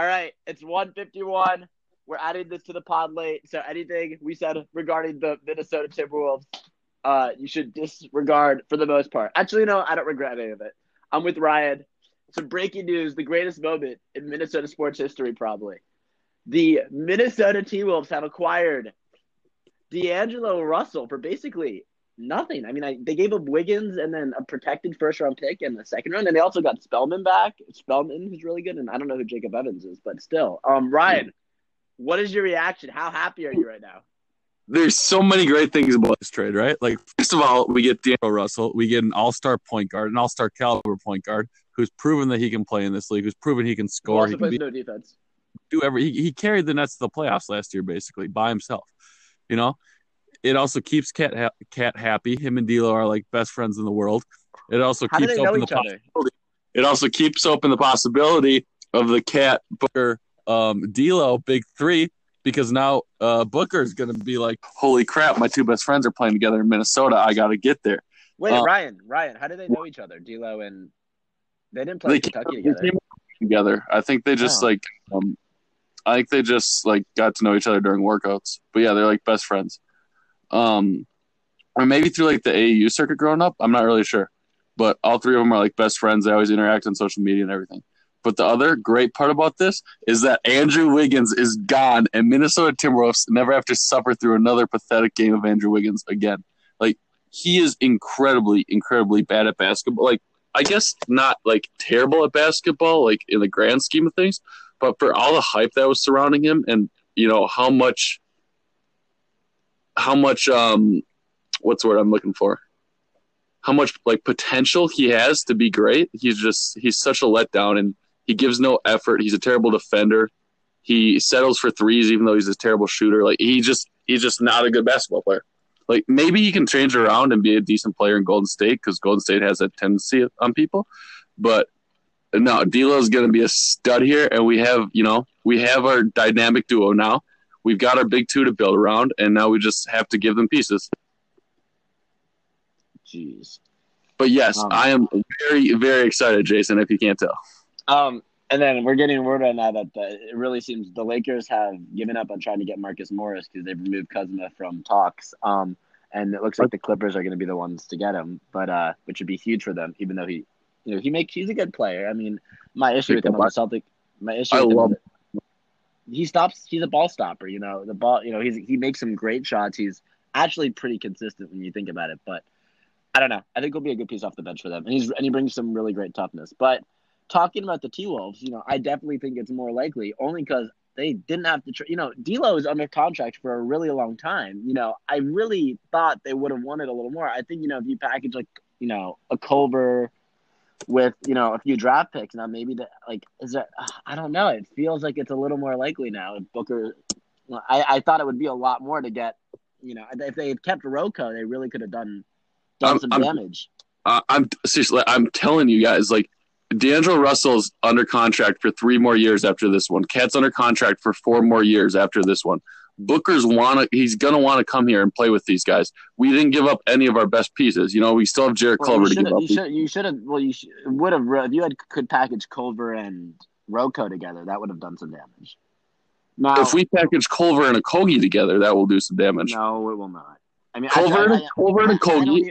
All right, it's 151. We're adding this to the pod late. So anything we said regarding the Minnesota Timberwolves, uh, you should disregard for the most part. Actually, no, I don't regret any of it. I'm with Ryan. Some breaking news: the greatest moment in Minnesota sports history, probably. The Minnesota T Wolves have acquired D'Angelo Russell for basically nothing. I mean, I, they gave up Wiggins and then a protected first round pick in the second round, and they also got Spellman back. Spellman, who's really good, and I don't know who Jacob Evans is, but still. Um, Ryan, what is your reaction? How happy are you right now? There's so many great things about this trade, right? Like, first of all, we get D'Angelo Russell, we get an all star point guard, an all star caliber point guard who's proven that he can play in this league, who's proven he can score. Also he plays can be, no defense. do every. He, he carried the Nets to the playoffs last year, basically by himself. You know, it also keeps Cat ha- Cat happy. Him and D'Lo are like best friends in the world. It also How keeps open the other? possibility. It also keeps open the possibility of the Cat Booker um D'Lo big three because now uh Booker is gonna be like, holy crap, my two best friends are playing together in Minnesota. I got to get there. Wait, Uh, Ryan, Ryan, how do they know each other? D'Lo and they didn't play They Kentucky They together. came together. I think they just Oh. like um I think they just like got to know each other during workouts. But yeah, they're like best friends. Um or maybe through like the AAU circuit growing up. I'm not really sure. But all three of them are like best friends. They always interact on social media and everything. But the other great part about this is that Andrew Wiggins is gone and Minnesota Timberwolves never have to suffer through another pathetic game of Andrew Wiggins again. Like he is incredibly, incredibly bad at basketball. Like I guess not like terrible at basketball, like in the grand scheme of things, but for all the hype that was surrounding him and you know how much how much um what's the word I'm looking for? How much like potential he has to be great. He's just he's such a letdown and he gives no effort. He's a terrible defender. He settles for threes even though he's a terrible shooter. Like he just he's just not a good basketball player. Like maybe he can change around and be a decent player in Golden State because Golden State has that tendency on people. But no, D'Lo is going to be a stud here, and we have you know we have our dynamic duo now. We've got our big two to build around, and now we just have to give them pieces. Jeez. But yes, Um, I am very very excited, Jason. If you can't tell, Um, and then we're getting word on that that the, it really seems the Lakers have given up on trying to get Marcus Morris because they've removed Kuzma from talks. Um, and it looks like the Clippers are going to be the ones to get him, but uh, which would be huge for them, even though he, you know, he makes he's a good player. I mean, my issue with him on the Celtic, my issue I him, love he stops. He's a ball stopper. You know, the ball. You know, he's he makes some great shots. He's actually pretty consistent when you think about it, but. I don't know. I think he'll be a good piece off the bench for them, and he's and he brings some really great toughness. But talking about the T Wolves, you know, I definitely think it's more likely only because they didn't have to. Tra- you know, D'Lo is under contract for a really long time. You know, I really thought they would have wanted a little more. I think you know if you package like you know a Culver with you know a few draft picks now, maybe that like is that I don't know. It feels like it's a little more likely now. If Booker, I I thought it would be a lot more to get. You know, if they had kept Rocco, they really could have done done I'm- some I'm- damage. uh, I'm seriously, I'm telling you guys, like D'Angelo Russell's under contract for three more years after this one. Cat's under contract for four more years after this one. Booker's wanna, he's gonna want to come here and play with these guys. We didn't give up any of our best pieces. You know, we still have Jared Well, Culver to give up. You should. You should have. Well, you would have. If you had could package Culver and Rocco together, that would have done some damage. Now, If we package Culver and Okogie together, that will do some damage. no, it will not. I mean, Culver, I, I, and Culver and a I, I Kogi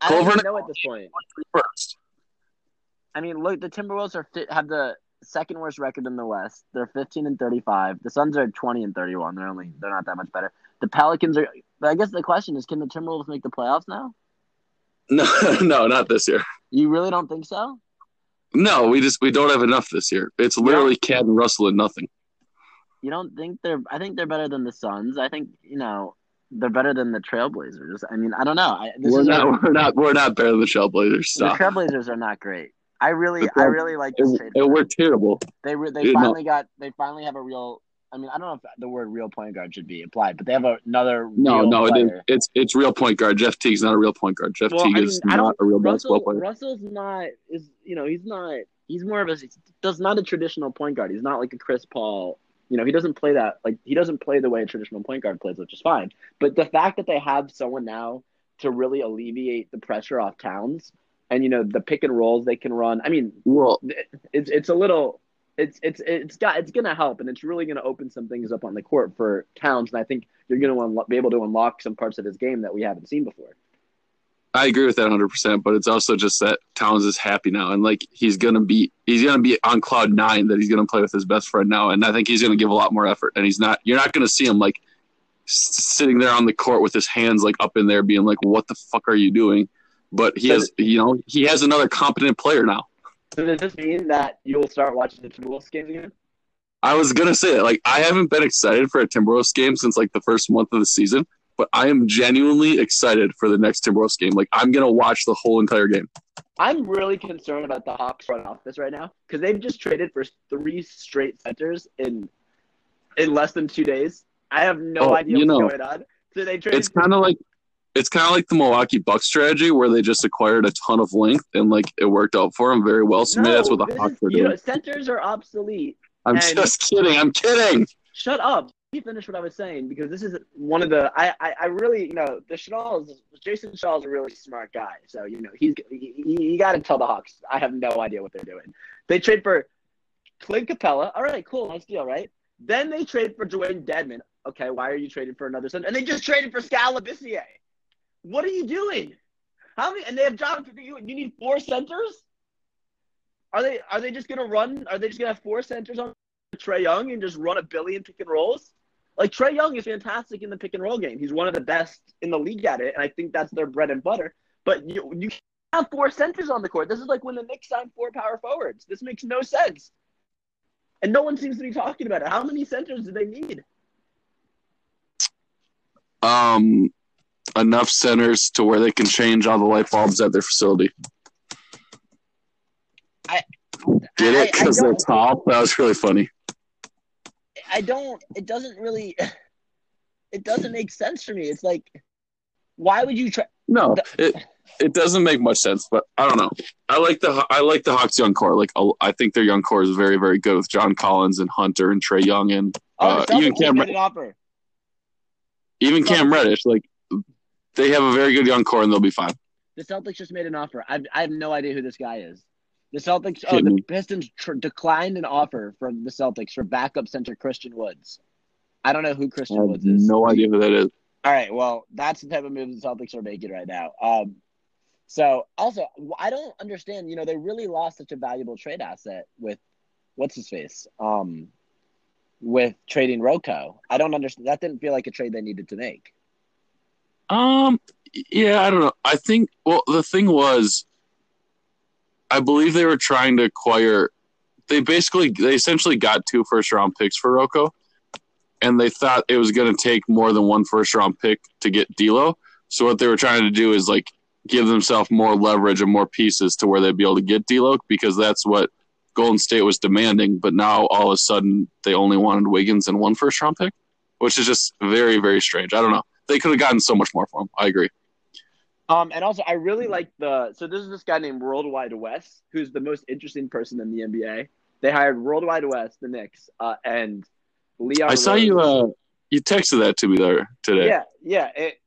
I don't Culver and- know at this point. first. I mean, look, the Timberwolves are fi- have the second worst record in the West. They're 15 and 35. The Suns are 20 and 31. They're only they're not that much better. The Pelicans are. But I guess the question is, can the Timberwolves make the playoffs now? No, no, not this year. You really don't think so? No, we just we don't have enough this year. It's literally Cat and Russell and nothing. You don't think they're? I think they're better than the Suns. I think you know they're better than the Trailblazers. I mean, I don't know. I, this We're is not, we're not, we're not better than the Trailblazers. Stop. the Trailblazers are not great. I really, I really like this And, trade. and we're terrible. They re- they you know- finally got they finally have a real. I mean, I don't know if the word "real point guard" should be applied, but they have another. No, real no, it is, it's it's real point guard. Jeff Teague's not a real point guard. Jeff Well, Teague I is mean, I not a real basketball Russell, player. Russell's not is you know he's not he's more of a does not a traditional point guard. He's not like a Chris Paul. You know, he doesn't play that like he doesn't play the way a traditional point guard plays, which is fine. But the fact that they have someone now to really alleviate the pressure off Towns, and you know the pick and rolls they can run. I mean, Well, it's it's a little it's it's it's got it's gonna help, and it's really gonna open some things up on the court for Towns, and I think you're gonna unlo- be able to unlock some parts of his game that we haven't seen before. I agree with that 100, percent but it's also just that Towns is happy now, and like he's gonna be he's gonna be on cloud nine that he's gonna play with his best friend now, and I think he's gonna give a lot more effort, and he's not. You're not gonna see him like sitting there on the court with his hands like up in there, being like, "What the fuck are you doing?" But he has, you know, he has another competent player now. So does this mean that you'll start watching the Timberwolves games again? I was gonna say it. Like I haven't been excited for a Timberwolves game since like the first month of the season, but I am genuinely excited for the next Timberwolves game. Like I'm gonna watch the whole entire game. I'm really concerned about the Hawks front office right now because they've just traded for three straight centers in in less than two days. I have no Oh, idea what's know, going on. So they traded. It's kind of like it's kind of like the Milwaukee Bucks strategy where they just acquired a ton of length and like it worked out for them very well. So maybe that's what the Hawks are doing. know, centers are obsolete. I'm and- just kidding. I'm kidding. Shut up. Let me finish what I was saying because this is one of the I I, I really you know the Shaw is Jason Shaw is a really smart guy. So you know he's he, he, got to tell the Hawks I have no idea what they're doing. They trade for Clint Capela. All right, cool, nice deal, right? Then they trade for Dewayne Dedmon. Okay, why are you trading for another center? And they just traded for Skal Labissiere. What are you doing? How many? And they have John. You, you need four centers. Are they? Are they just gonna run? Are they just gonna have four centers on Trae Young and just run a billion pick and rolls? Like Trae Young is fantastic in the pick and roll game. He's one of the best in the league at it, and I think that's their bread and butter. But you you have four centers on the court. This is like when the Knicks signed four power forwards. This makes no sense. And no one seems to be talking about it. How many centers do they need? Um, enough centers to where they can change all the light bulbs at their facility. I- it? Because they're tall. That was really funny. I don't. It doesn't really. It doesn't make sense for me. It's like, why would you try? No, it it doesn't make much sense, but I don't know. I like the I like the Hawks young core. Like I think their young core is very very good with John Collins and Hunter and Trae Young and Oh, Uh, the even Cam- made an offer. even Cam Reddish. Like they have a very good young core and they'll be fine. The Celtics just made an offer. I, I have no idea who this guy is. The Celtics. Oh, the. Pistons tr- declined an offer from the Celtics for backup center Christian Woods. I don't know who I Christian have Woods is. no idea who that is. All right. Well, that's the type of move the Celtics are making right now. Um, so also, I don't understand. You know, they really lost such a valuable trade asset with what's his face. Um, with trading Roko, I don't understand. That didn't feel like a trade they needed to make. Um, yeah, I don't know. I think well, the thing was, I believe they were trying to acquire. They basically, they essentially got two first round picks for Rocco, and they thought it was going to take more than one first round pick to get D'Lo. So what they were trying to do is like give themselves more leverage and more pieces to where they'd be able to get D'Lo because that's what Golden State was demanding. But now all of a sudden they only wanted Wiggins and one first round pick, which is just very very strange. I don't know. They could have gotten so much more for him. I agree. Um, and also, I really like the. So this is this guy named Worldwide Wes, who's the most interesting person in the NBA. They hired Worldwide Wes, the Knicks, uh, and Leon. I saw Rose. you. Uh, you texted that to me there today. Yeah, yeah. It,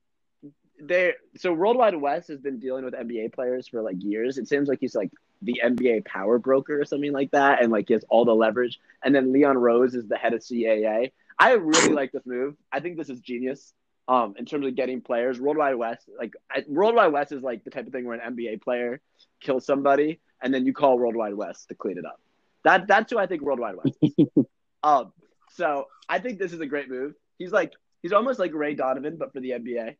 they so Worldwide Wes has been dealing with NBA players for like years. It seems like he's like the NBA power broker or something like that, and like he has all the leverage. And then Leon Rose is the head of CAA. I really like this move. I think this is genius. Um, in terms of getting players, Worldwide Wes, like I, Worldwide Wes is like the type of thing where an NBA player kills somebody, and then you call Worldwide Wes to clean it up. That that's who I think Worldwide Wes is. um, so I think this is a great move. He's like he's almost like Ray Donovan, but for the NBA.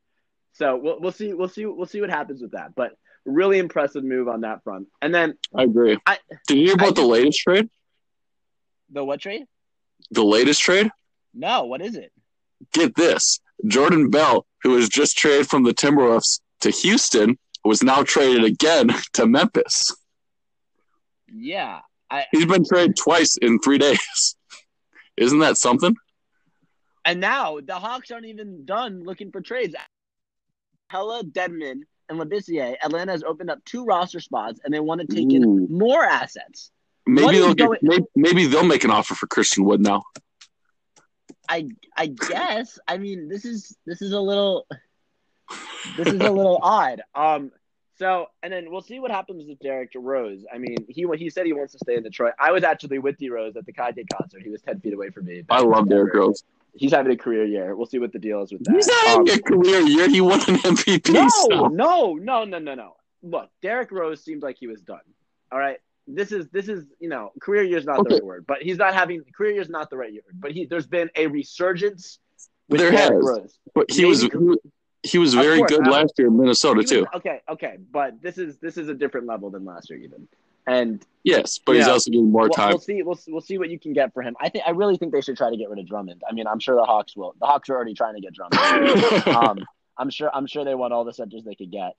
So we'll we'll see we'll see we'll see what happens with that. But really impressive move on that front. And then I agree. I- Did you hear I about the latest trade? the what trade? The latest trade? No, what is it? Get this: Jordan Bell, who was just traded from the Timberwolves to Houston, was now traded again to Memphis. Yeah, I He's been traded twice in three days. Isn't that something? and now the Hawks aren't even done looking for trades. Hella Dedmon and Labissiere, Atlanta has opened up two roster spots, and they want to take in more assets. Maybe they'll get, going- maybe, maybe they'll make an offer for Christian Wood now. I I guess. I mean, this is this is a little this is a little odd. Um, So, and then we'll see what happens with Derrick Rose. I mean, he he said he wants to stay in Detroit. I was actually with D Rose at the Kanye concert. He was ten feet away from me. I love Derrick Rose. He's having a career year. We'll see what the deal is with that. He's not having Um, a career year. He won an MVP. no, so- no, no, no, no, no. Look, Derrick Rose seemed like he was done. All right. This is this is you know career year is not Okay. the right word, but he's not having career year is not the right year. But he there's been a resurgence with There has. Rose. But he was he was very course, good I- last year in Minnesota He was- too. okay, okay, but this is this is a different level than last year even. And Yes, but he's Yeah. also getting more we'll, time. we'll see. We'll we'll see what you can get for him. I think I really think they should try to get rid of Drummond. I mean, I'm sure the Hawks will. The Hawks are already trying to get Drummond. um, I'm sure. I'm sure they want all the centers they could get.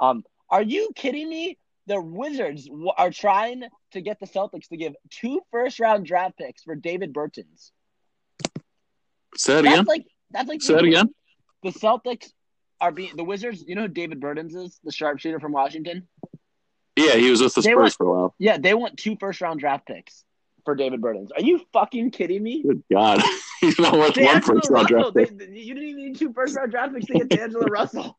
Um, are you kidding me? The Wizards w- are trying to get the Celtics to give two first round draft picks for Davis Bertans. Say that again. like that's like Say that again. The Celtics are being the Wizards. You know who Davis Bertans is? The sharpshooter from Washington. Yeah, he was with the They Spurs want- for a while. Yeah, they want two first round draft picks for Davis Bertans. Are you fucking kidding me? Good God, he's not worth one first round draft pick. they- you didn't even need two first round draft picks to get D'Angelo Russell.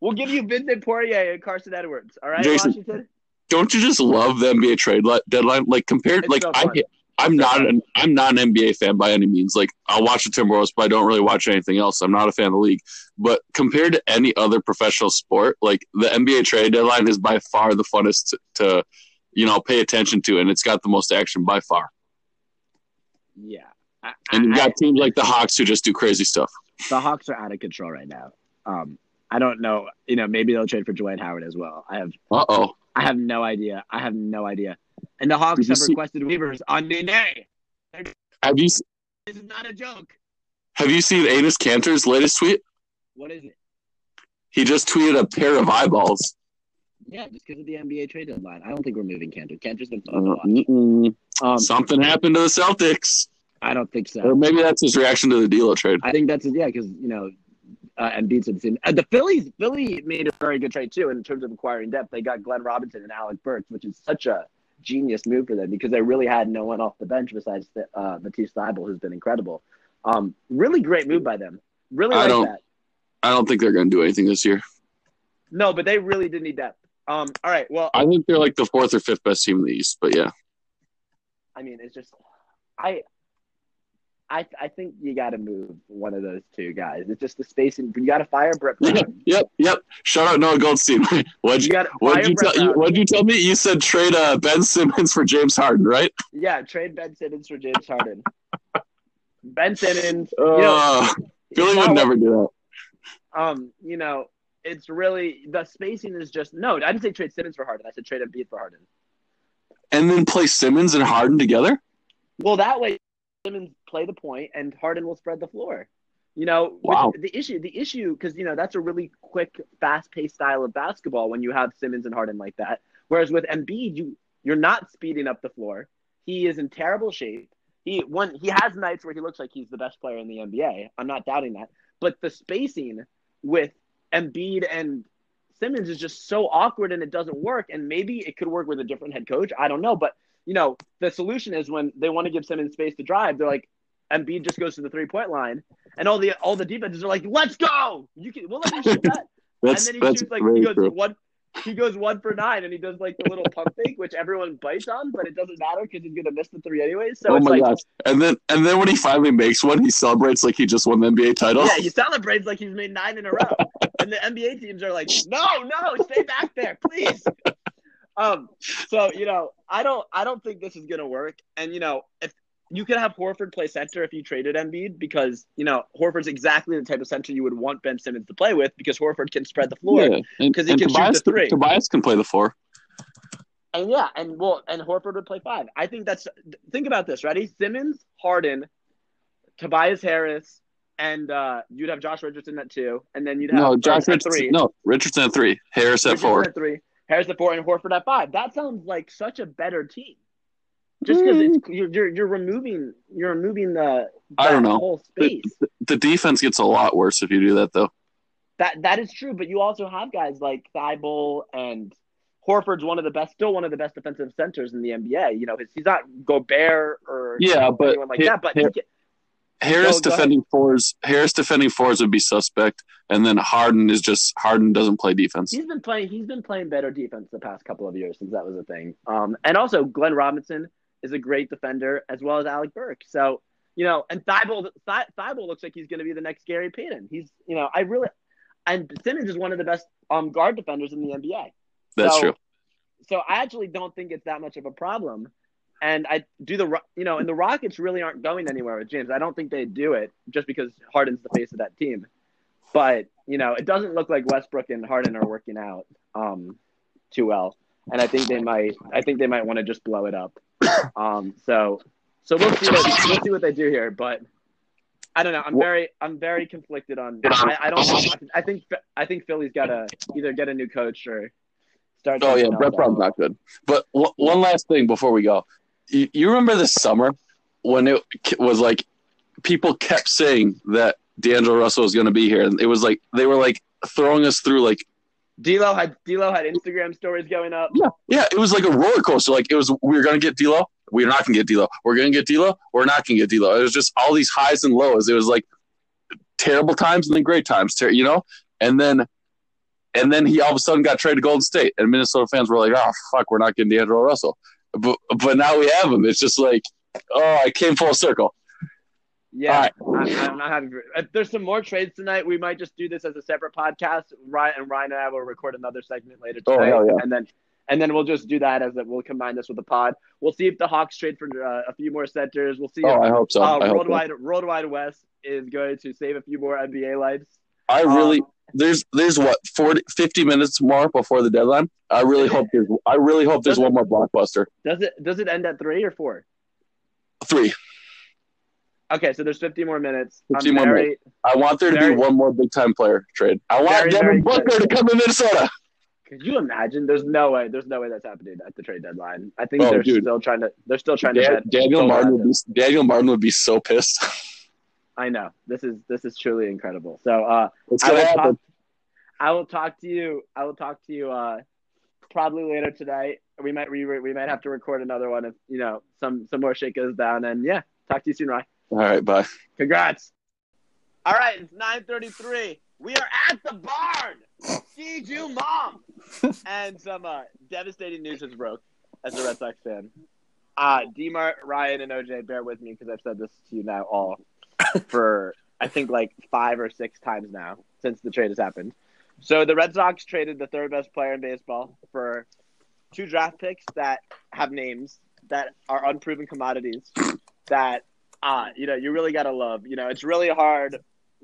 We'll give you Vincent Poirier and Carsen Edwards. All right, Jason, Washington. Don't you just love the NBA trade deadline? Like compared, It's like so I, I'm so not fun. an I'm not an NBA fan by any means. Like I'll watch the Timberwolves, but I don't really watch anything else. I'm not a fan of the league. But compared to any other professional sport, like the NBA trade deadline is by far the funnest to, to you know pay attention to, and it's got the most action by far. Yeah, I, And you I- got teams like the Hawks who just do crazy stuff. the Hawks are out of control right now. Um, I don't know. You know, maybe they'll trade for Dwight Howard as well. I have, Uh oh. I have no idea. I have no idea. And the Hawks have see- requested waivers on Nene. Have you This is not a joke. have you seen Enes Kanter's latest tweet? What is it? He just tweeted a pair of eyeballs. Yeah, just because of the NBA trade deadline. I don't think we're moving Kanter. Kanter's been Uh, fun mm-mm. Um, Something happened to the Celtics, I don't think so. or maybe that's his reaction to the D'Lo trade. I think that's yeah, because you know, uh, in the same. Uh, the Phillies, Philly made a very good trade too in terms of acquiring depth. They got Glenn Robinson and Alec Burks, which is such a genius move for them because they really had no one off the bench besides uh, Matisse who's been incredible. Um, really great move by them. Really I like don't- that. I don't think they're going to do anything this year. No, but they really did need depth. Um, all right. Well, I think they're like the fourth or fifth best team in the East. But yeah, I mean, it's just I. I, I think you got to move one of those two guys. It's just the spacing. You got to fire Brett Brown. yep, yep. Shout out Noah Goldstein. What'd You you What'd you tell you, What'd you tell me? You said trade uh, Ben Simmons for James Harden, right? Yeah, trade Ben Simmons for James Harden. ben Simmons, you know, Uh, Philly would never do that. um, you know, it's really the spacing is just no. I didn't say trade Simmons for Harden. I said trade Embiid for Harden. And then play Simmons and Harden together. Well, that way Simmons play the point and Harden will spread the floor. You know, Wow. the issue, the issue, because you know that's a really quick, fast-paced style of basketball when you have Simmons and Harden like that. Whereas with Embiid, you you're not speeding up the floor. He is in terrible shape. He one he has nights where he looks like he's the best player in the NBA. I'm not doubting that. But the spacing with Embiid and Simmons is just so awkward and it doesn't work. And maybe it could work with a different head coach. I don't know. But you know, the solution is when they want to give Simmons space to drive, they're like, Embiid just goes to the three point line, and all the all the defenses are like, "Let's go! You can we'll let you shoot that." That's and then he shoots like he goes true. one, he goes one for nine, and he does like the little pump fake, which everyone bites on, but it doesn't matter because he's gonna miss the three anyways. So oh it's my like, gosh! And then and then when he finally makes one, he celebrates like he just won the NBA title. yeah, he celebrates like he's made nine in a row, and the NBA teams are like, "No, no, stay back there, please." Um, so you know, I don't, I don't think this is gonna work. And you know, if you could have Horford play center if you traded Embiid, because you know Horford's exactly the type of center you would want Ben Simmons to play with, because Horford can spread the floor. Yeah, he and can shoot the three. Tobias can play the four. And yeah, and well, and Horford would play five. I think that's. Think about this, ready? Simmons, Harden, Tobias Harris, and uh, you'd have Josh Richardson at two, and then you'd have No, or Josh at Richardson. three. No, Richardson at three. Harris at Richardson four. at three, Harris at four, and Horford at five. That sounds like such a better team. Just because Mm. you're, you're you're removing you're removing the I don't know. whole space. The defense gets a lot worse if you do that, though. That that is true, but you also have guys like Thybulle and Horford's one of the best, still one of the best defensive centers in the NBA. You know, he's, he's not Gobert or Yeah, but anyone like he- that, but he- he can, Harris defending fours. Harris defending fours would be suspect, and then Harden is just Harden doesn't play defense. He's been playing. He's been playing better defense the past couple of years since that was a thing. Um, and also Glenn Robinson is a great defender as well as Alec Burke. So you know, and Thybulle, Thi- Thybulle looks like he's going to be the next Gary Payton. He's, you know, I really, and Simmons is one of the best um guard defenders in the NBA. That's So- true. So I actually don't think it's that much of a problem. And I do the you know, and the Rockets really aren't going anywhere with James. I don't think they do it just because Harden's the face of that team. But you know, it doesn't look like Westbrook and Harden are working out um, too well. And I think they might. I think they might want to just blow it up. Um, so, so we'll see. What, we'll see what they do here. But I don't know. I'm very. I'm very conflicted on. I, I don't. I think. I think Philly's got to either get a new coach or start. Oh yeah, Brett Brown's not good. But one last thing before we go, you, you remember this summer when it was like people kept saying that D'Angelo Russell was going to be here, and it was like they were like throwing us through like D'Lo had D'Lo had Instagram stories going up. yeah, yeah, it was like a roller coaster. Like it was we were going to get D'Lo, we're not going to get D'Lo, we're going to get D'Lo, we're not going to get D'Lo. It was just all these highs and lows. It was like terrible times and then great times, ter- you know, and then. And then he all of a sudden got traded to Golden State, and Minnesota fans were like, "Oh fuck, we're not getting D'Angelo Russell." But but now we have him. It's just like, oh, I came full circle. Yeah, I, I'm not having. If there's some more trades tonight, we might just do this as a separate podcast. Ryan and Ryan and I will record another segment later Oh, today, hell yeah. and then and then we'll just do that as a, we'll combine this with the pod. We'll see if the Hawks trade for uh, a few more centers. We'll see Oh, if I hope so. uh, I hope so. worldwide worldwide West is going to save a few more NBA lives. I really Um, there's there's what 40, 50 minutes more before the deadline. I really hope there's I really hope there's one more blockbuster. does it does it end at three or four? Three. Okay, so there's 50 more minutes. 50 I'm more very, I want there to Very- be one more big time player trade. I want Very, Devin Booker to come to Minnesota. Could you imagine? There's no way. There's no way that's happening at the trade deadline. I think Oh, they're dude. still trying to. They're still trying to. Dan- bet Daniel Martin would be. Daniel Martin would be so pissed. I know this is this is truly incredible. So uh, It's I talk. happen. I will talk to you. I will talk to you uh, probably later tonight. We might re- we might have to record another one if you know some some more shit goes down. And yeah, talk to you soon, Ryan. All right, bye. Congrats. All right, it's 9:33. We are at the barn. See you, mom. and some uh, devastating news has broke as a Red Sox fan. Uh, D-Mart, Ryan, and OJ, bear with me because I've said this to you now all for I think like five or six times now since the trade has happened. So the Red Sox traded the third best player in baseball for two draft picks that have names that are unproven commodities that uh, you know, you really gotta love. You know, it's really hard,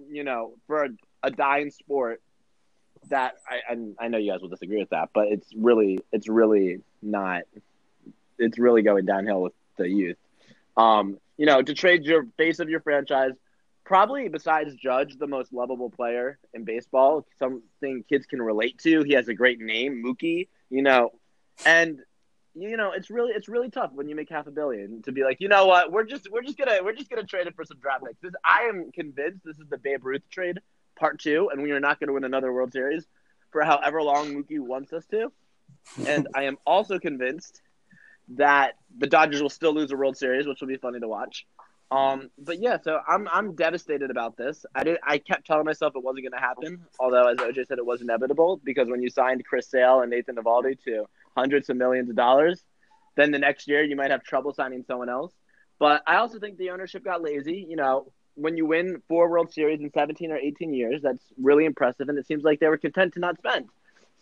you know, for a, a dying sport that I, and I know you guys will disagree with that, but it's really it's really not it's really going downhill with the youth. Um, you know, to trade your face of your franchise, probably besides Judge, the most lovable player in baseball, something kids can relate to. He has a great name, Mookie, you know, and you know, it's really it's really tough when you make half a billion to be like, you know what, we're just we're just gonna we're just gonna trade it for some draft picks. This, I am convinced this is the Babe Ruth trade part two, and we are not gonna win another World Series for however long Mookie wants us to. And I am also convinced that the Dodgers will still lose a World Series, which will be funny to watch. Um, but yeah, so I'm I'm devastated about this. I did I kept telling myself it wasn't going to happen, although as OJ said, it was inevitable because when you signed Chris Sale and Nathan Eovaldi to hundreds of millions of dollars, then the next year you might have trouble signing someone else. But I also think the ownership got lazy. You know, when you win four World Series in 17 or 18 years, that's really impressive, and it seems like they were content to not spend.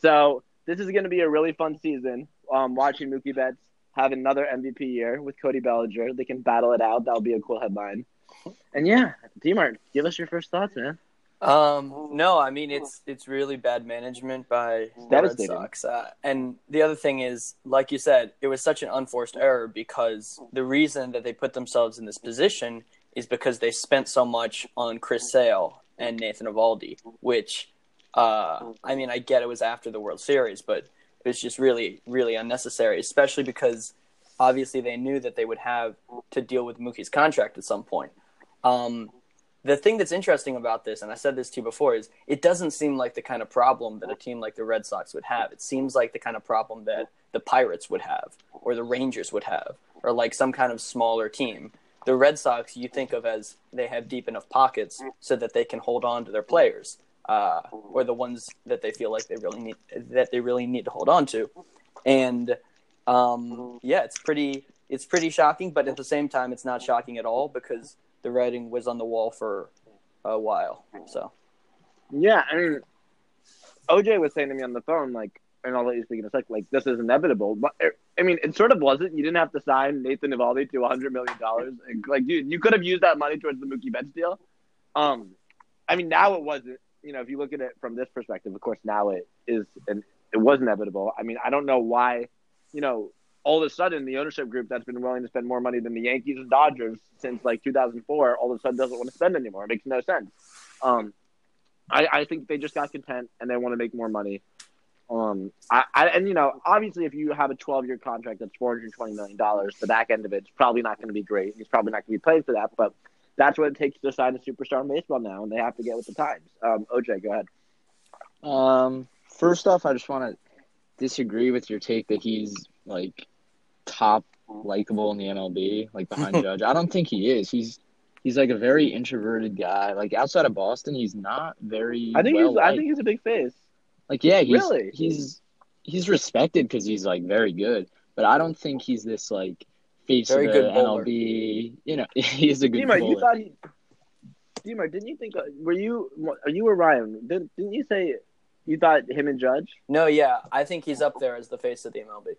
So this is going to be a really fun season. Um, watching Mookie Betts have another MVP year with Cody Bellinger, they can battle it out. That'll be a cool headline. And yeah, D-Mart, give us your first thoughts, man. Um, no, I mean it's it's really bad management by the Red Sox. Uh, and the other thing is, like you said, it was such an unforced error because the reason that they put themselves in this position is because they spent so much on Chris Sale and Nathan Eovaldi, which, uh, I mean, I get it was after the World Series, but it was just really, really unnecessary, especially because obviously they knew that they would have to deal with Mookie's contract at some point. Um, the thing that's interesting about this, and I said this to you before, is it doesn't seem like the kind of problem that a team like the Red Sox would have. It seems like the kind of problem that the Pirates would have, or the Rangers would have, or like some kind of smaller team. the Red Sox you think of as they have deep enough pockets so that they can hold on to their players, uh, or the ones that they feel like they really need that they really need to hold on to, and um, yeah, it's pretty it's pretty shocking, but at the same time, it's not shocking at all because the writing was on the wall for a while. So Yeah, I mean, OJ was saying to me on the phone, like, and I'll let you speak in a sec, like, this is inevitable. But, er, I mean, it sort of wasn't. You didn't have to sign Nathan Eovaldi to $100 million. Like, dude, you could have used that money towards the Mookie Betts deal. Um, I mean, now it wasn't. You know, if you look at it from this perspective, of course, now it is, and it was inevitable. I mean, I don't know why, you know, all of a sudden the ownership group that's been willing to spend more money than the Yankees and Dodgers since like 2004 all of a sudden doesn't want to spend anymore. It makes no sense. Um, I, I think they just got content and they want to make more money. Um, I, I and you know obviously if you have a 12 year contract that's 420 million dollars, the back end of it's probably not going to be great. He's probably not going to be playing for that, but that's what it takes to sign a superstar in baseball now, and they have to get with the times. Um, OJ, go ahead. Um, first off, I just want to disagree with your take that he's like top likable in the MLB, like behind Judge. I don't think he is. He's he's like a very introverted guy. Like outside of Boston, he's not very. I think well he's I think he's a big face. like yeah, he's Really? he's he's respected because he's like very good, but I don't think he's this like face Very of the good bowler. MLB. You know, he's a good Dima, you thought he. Dima, didn't you think? uh, Were you? Are you or Ryan? Didn't, didn't you say you thought him and Judge? no, yeah, I think he's up there as the face of the MLB.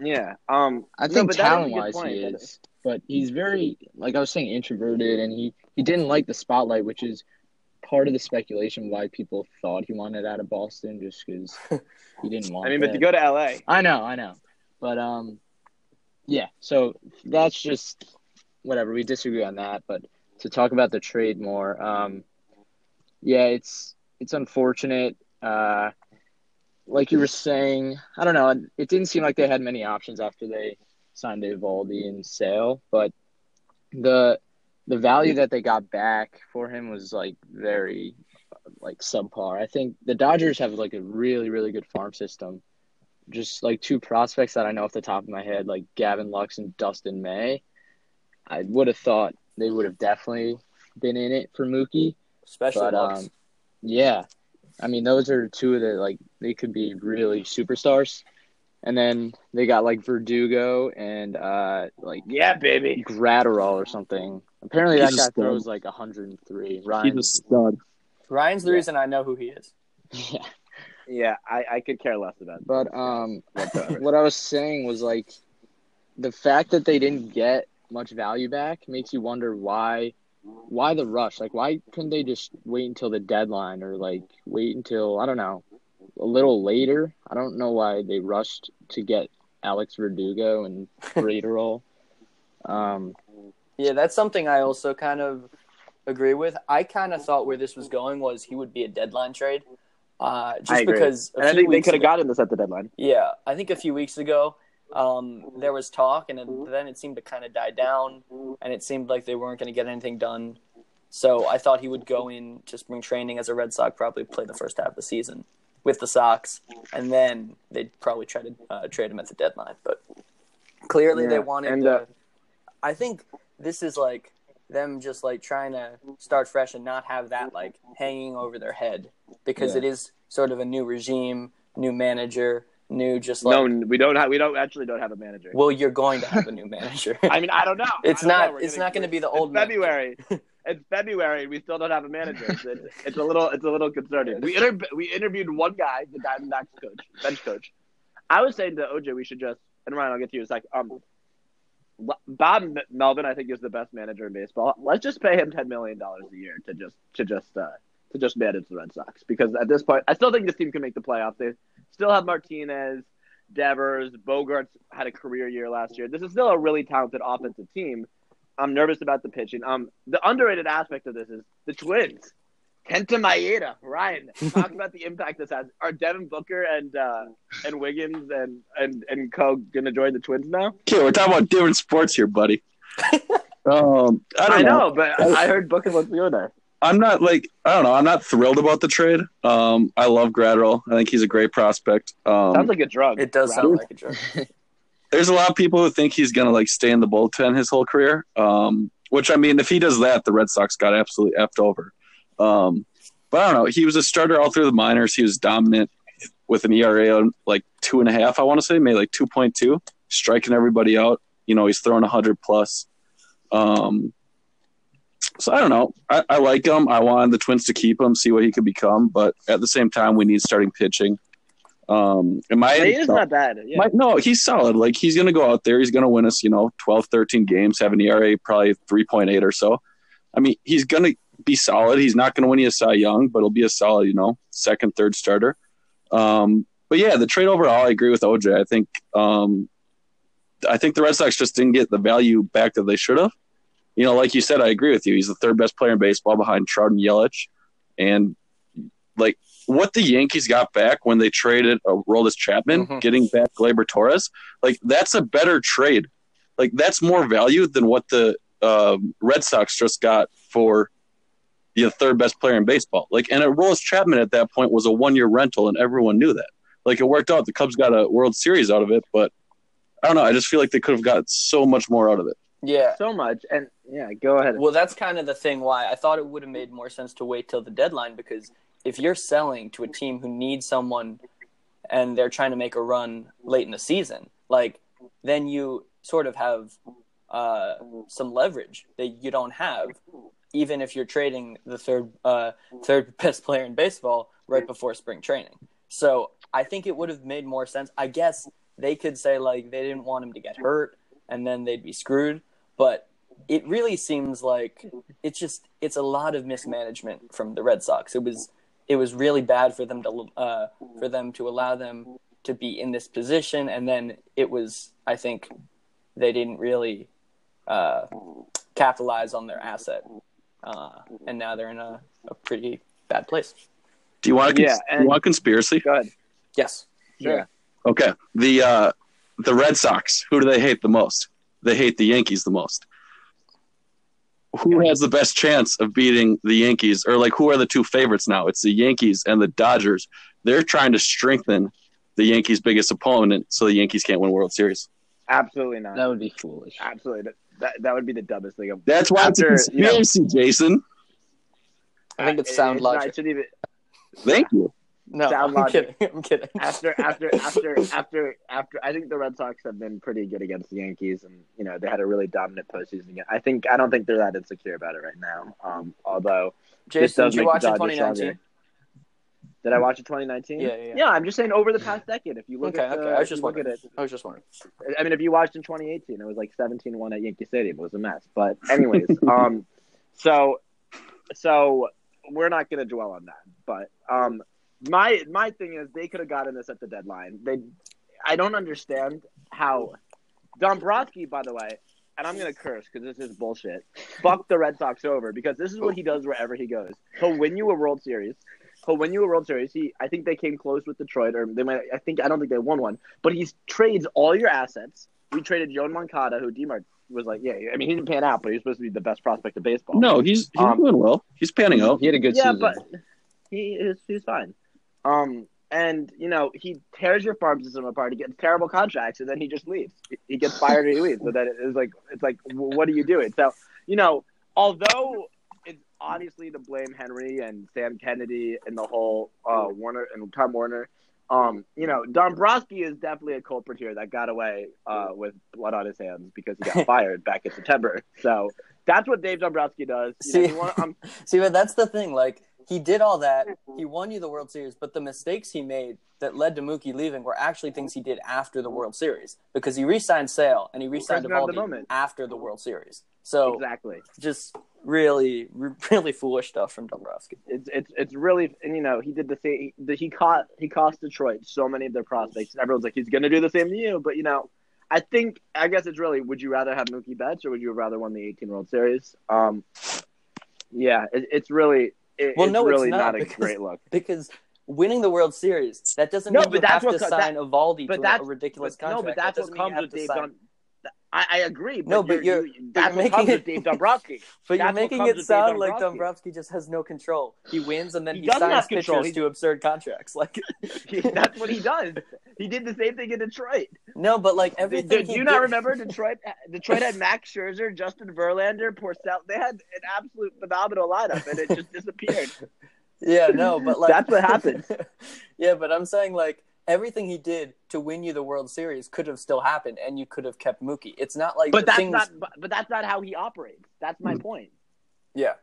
Yeah. Um. I think but that is a talent wise point, he is, but he's very like I was saying introverted, and he he didn't like the spotlight, which is part of the speculation why people thought he wanted out of Boston, just because he didn't want. I mean, but to go to LA. I know, I know, but um, yeah. So that's just whatever. We disagree on that, but to talk about the trade more, um, yeah, it's it's unfortunate. Uh, like you were saying, I don't know. It didn't seem like they had many options after they signed Eovaldi and Sale, but the the value that they got back for him was like very like subpar. I think the Dodgers have like a really really good farm system. Just like two prospects that I know off the top of my head, like Gavin Lux and Dustin May. I would have thought they would have definitely been in it for Mookie. Especially But Lux. um, yeah, I mean those are two of the like they could be really superstars. And then they got like Verdugo and uh like Yeah, baby. Graterol or something. Apparently He's that a guy throws like 103. He's a stud. Ryan's the yeah. reason I know who he is. yeah. Yeah, I, I could care less about. But um, what I was saying was like the fact that they didn't get much value back makes you wonder why why the rush? Like why couldn't they just wait until the deadline or like wait until I don't know a little later? I don't know why they rushed to get Alex Verdugo and Graterol. Um, Yeah, that's something I also kind of agree with. I kind of thought where this was going was he would be a deadline trade, uh, just I because. A and I few think they could have gotten this at the deadline. Yeah, I think a few weeks ago, um, there was talk, and then- then it seemed to kind of die down, and it seemed like they weren't going to get anything done. So I thought he would go in into spring training as a Red Sox, probably play the first half of the season with the Sox, and then they'd probably try to uh, trade him at the deadline. But clearly, Yeah, they wanted. and, to, uh, I think this is like them just like trying to start fresh and not have that like hanging over their head because Yeah. it is sort of a new regime, new manager, new just like no, we don't have. We don't actually don't have a manager. well, you're going to have a new manager. I mean, I don't know. It's don't not- We're it's not gonna be the old. February. it's February. We still don't have a manager. It's a little. It's a little concerning. We inter- we interviewed one guy, the Diamondbacks coach, bench coach. I was saying to OJ, we should just. And Ryan, I'll get to you. It's like um, Bob Melvin, I think is the best manager in baseball. Let's just pay him ten million dollars a year to just to just uh, to just manage the Red Sox because at this point, I still think this team can make the playoffs. They still have Martinez, Devers, Bogaerts had a career year last year. This is still a really talented offensive team. I'm nervous about the pitching. Um, the underrated aspect of this is the Twins. Kenta Maeda, Ryan, talk about the impact this has. Are Devin Booker and uh, and Wiggins and and and Co gonna join the Twins now? Okay, we're talking about different sports here, buddy. um, I don't I know. know, but I heard Booker wants to go there. I'm not like I don't know. I'm not thrilled about the trade. Um, I love Graterol. I think he's a great prospect. Um, Sounds like a drug. it does Rather- sound like a joke. there's a lot of people who think he's gonna like stay in the bullpen his whole career. Um, which I mean, if he does that, the Red Sox got absolutely effed over. Um, but I don't know. He was a starter all through the minors. He was dominant with an ERA of like two and a half. I want to say maybe like two point two, striking everybody out. You know, he's throwing hundred plus. Um, so I don't know. I, I like him. I wanted the Twins to keep him, see what he could become. But at the same time, we need starting pitching. Um, and my, He is not bad. Yeah. my no, he's solid. Like he's going to go out there. He's going to win us, you know, 12, 13 games, have an ERA probably 3.8 or so. I mean, he's going to be solid. He's not going to win you a Cy Young, but he'll be a solid, you know, second, third starter. Um, but yeah, the trade overall, I agree with OJ. I think, um, I think the Red Sox just didn't get the value back that they should have. You know, like you said, I agree with you. He's the third best player in baseball behind Trout and Yelich. And like what the Yankees got back when they traded uh, Roldis Chapman, Mhm. getting back Gleyber Torres, like that's a better trade. Like that's more value than what the um, Red Sox just got for the third best player in baseball. Like, and Roldis Chapman at that point was a one year rental, and everyone knew that. Like, it worked out. The Cubs got a World Series out of it, but I don't know. I just feel like they could have got so much more out of it. Yeah. so much. And yeah, go ahead. Well, that's kind of the thing why I thought it would have made more sense to wait till the deadline because if you're selling to a team who needs someone and they're trying to make a run late in the season, like then you sort of have uh, some leverage that you don't have, even if you're trading the third uh, third best player in baseball right before spring training. So I think it would have made more sense. I guess they could say like they didn't want him to get hurt and then they'd be screwed, but it really seems like it's just it's a lot of mismanagement from the Red Sox. It was it was really bad for them to uh, for them to allow them to be in this position, and then it was I think they didn't really uh, capitalize on their asset, uh, and now they're in a, a pretty bad place. Do you want a, cons- Yeah, do and- you want conspiracy? go ahead. Yes, Sure. Okay. The uh, the Red Sox. Who do they hate the most? They hate the Yankees the most. Who has the best chance of beating the Yankees, or like who are the two favorites now? It's the Yankees and the Dodgers. They're trying to strengthen the Yankees' biggest opponent, so the Yankees can't win World Series. Absolutely not. That would be foolish. Absolutely. That, that that would be the dumbest thing. Of, That's why After, it's a you know- conspiracy, Jason. I think it's It- sound it's not- it shouldn't even, Thank you. no, sound I'm logic. kidding. I'm kidding. after after after after after I think the Red Sox have been pretty good against the Yankees, and you know they had a really dominant postseason. I think I don't think they're that insecure about it right now. Um, although this Jason, does did you make watch the it 2019? stronger. Did I watch it 2019? Yeah, yeah, yeah. I'm just saying over the past decade. If you look Okay, at the, okay. I was just wondering. it, I was just wondering. I mean, if you watched in 2018, it was like 17-1 at Yankee Stadium. It was a mess. But anyways, um, so so we're not going to dwell on that. But um, my my thing is they could have gotten this at the deadline. They, I don't understand how Dombrowski, by the way, and I'm going to curse because this is bullshit. Fuck the Red Sox over because this is what he does wherever he goes. He'll win you a World Series. He'll win you a World Series. He, I think they came close with Detroit, or they might. I think I don't think they won one, but he trades all your assets. We traded Yoan Moncada, who D-Mart was like, yeah, I mean, he didn't pan out, but he was supposed to be the best prospect of baseball. No, he's he's Um, doing well. He's panning out. He had a good yeah, season. but he is he's fine. Um, and you know he tears your farm system apart. He gets terrible contracts, and then he just leaves. He- He gets fired or he leaves. So that it's like it's like what are you doing? So you know, although it's obviously to blame Henry and Sam Kennedy and the whole uh, Warner and Tom Warner. Um, you know, Dombrowski is definitely a culprit here that got away uh, with blood on his hands because he got fired back in September. So that's what Dave Dombrowski does. You See- you want- I'm- See, but that's the thing. Like, he did all that. He won you the World Series, but the mistakes he made that led to Mookie leaving were actually things he did after the World Series because he re-signed Sale and he re-signed Prisoner of the Eovaldi after the World Series. So exactly. just really, really foolish stuff from Dombrowski. it's it's it's really and you know he did the same he, he caught he cost Detroit so many of their prospects and everyone's like he's gonna do the same to you. But you know I think I guess it's really would you rather have Mookie Betts or would you have rather won the 18 World Series? Um yeah it, it's really it, Well, it's no, it's really not, not, a because- great look. Because winning the World Series that doesn't No, mean you have to co- sign Eovaldi but to that's a ridiculous but, no but that's That what doesn't mean you comes with to Dave that, I, I agree. But No, but you're, you're- that's you're comes making with Dave it- Dombrowski. But you're making it sound like Dombrowski. Dombrowski just has no control. He wins and then He he, signs pitchers He- to absurd contracts. Like that's what he does. He did the same thing in Detroit. no, but like Do, everything. do he you not remember Detroit? Detroit had Max Scherzer, Justin Verlander, Porcel. They had an absolute phenomenal lineup, and it just disappeared. Yeah, no, but like That's what happened. yeah, but I'm saying like everything he did to win you the World Series could have still happened, and you could have kept Mookie. It's not like But that's things. not. But, but that's not how he operates. That's my mm. point. Yeah,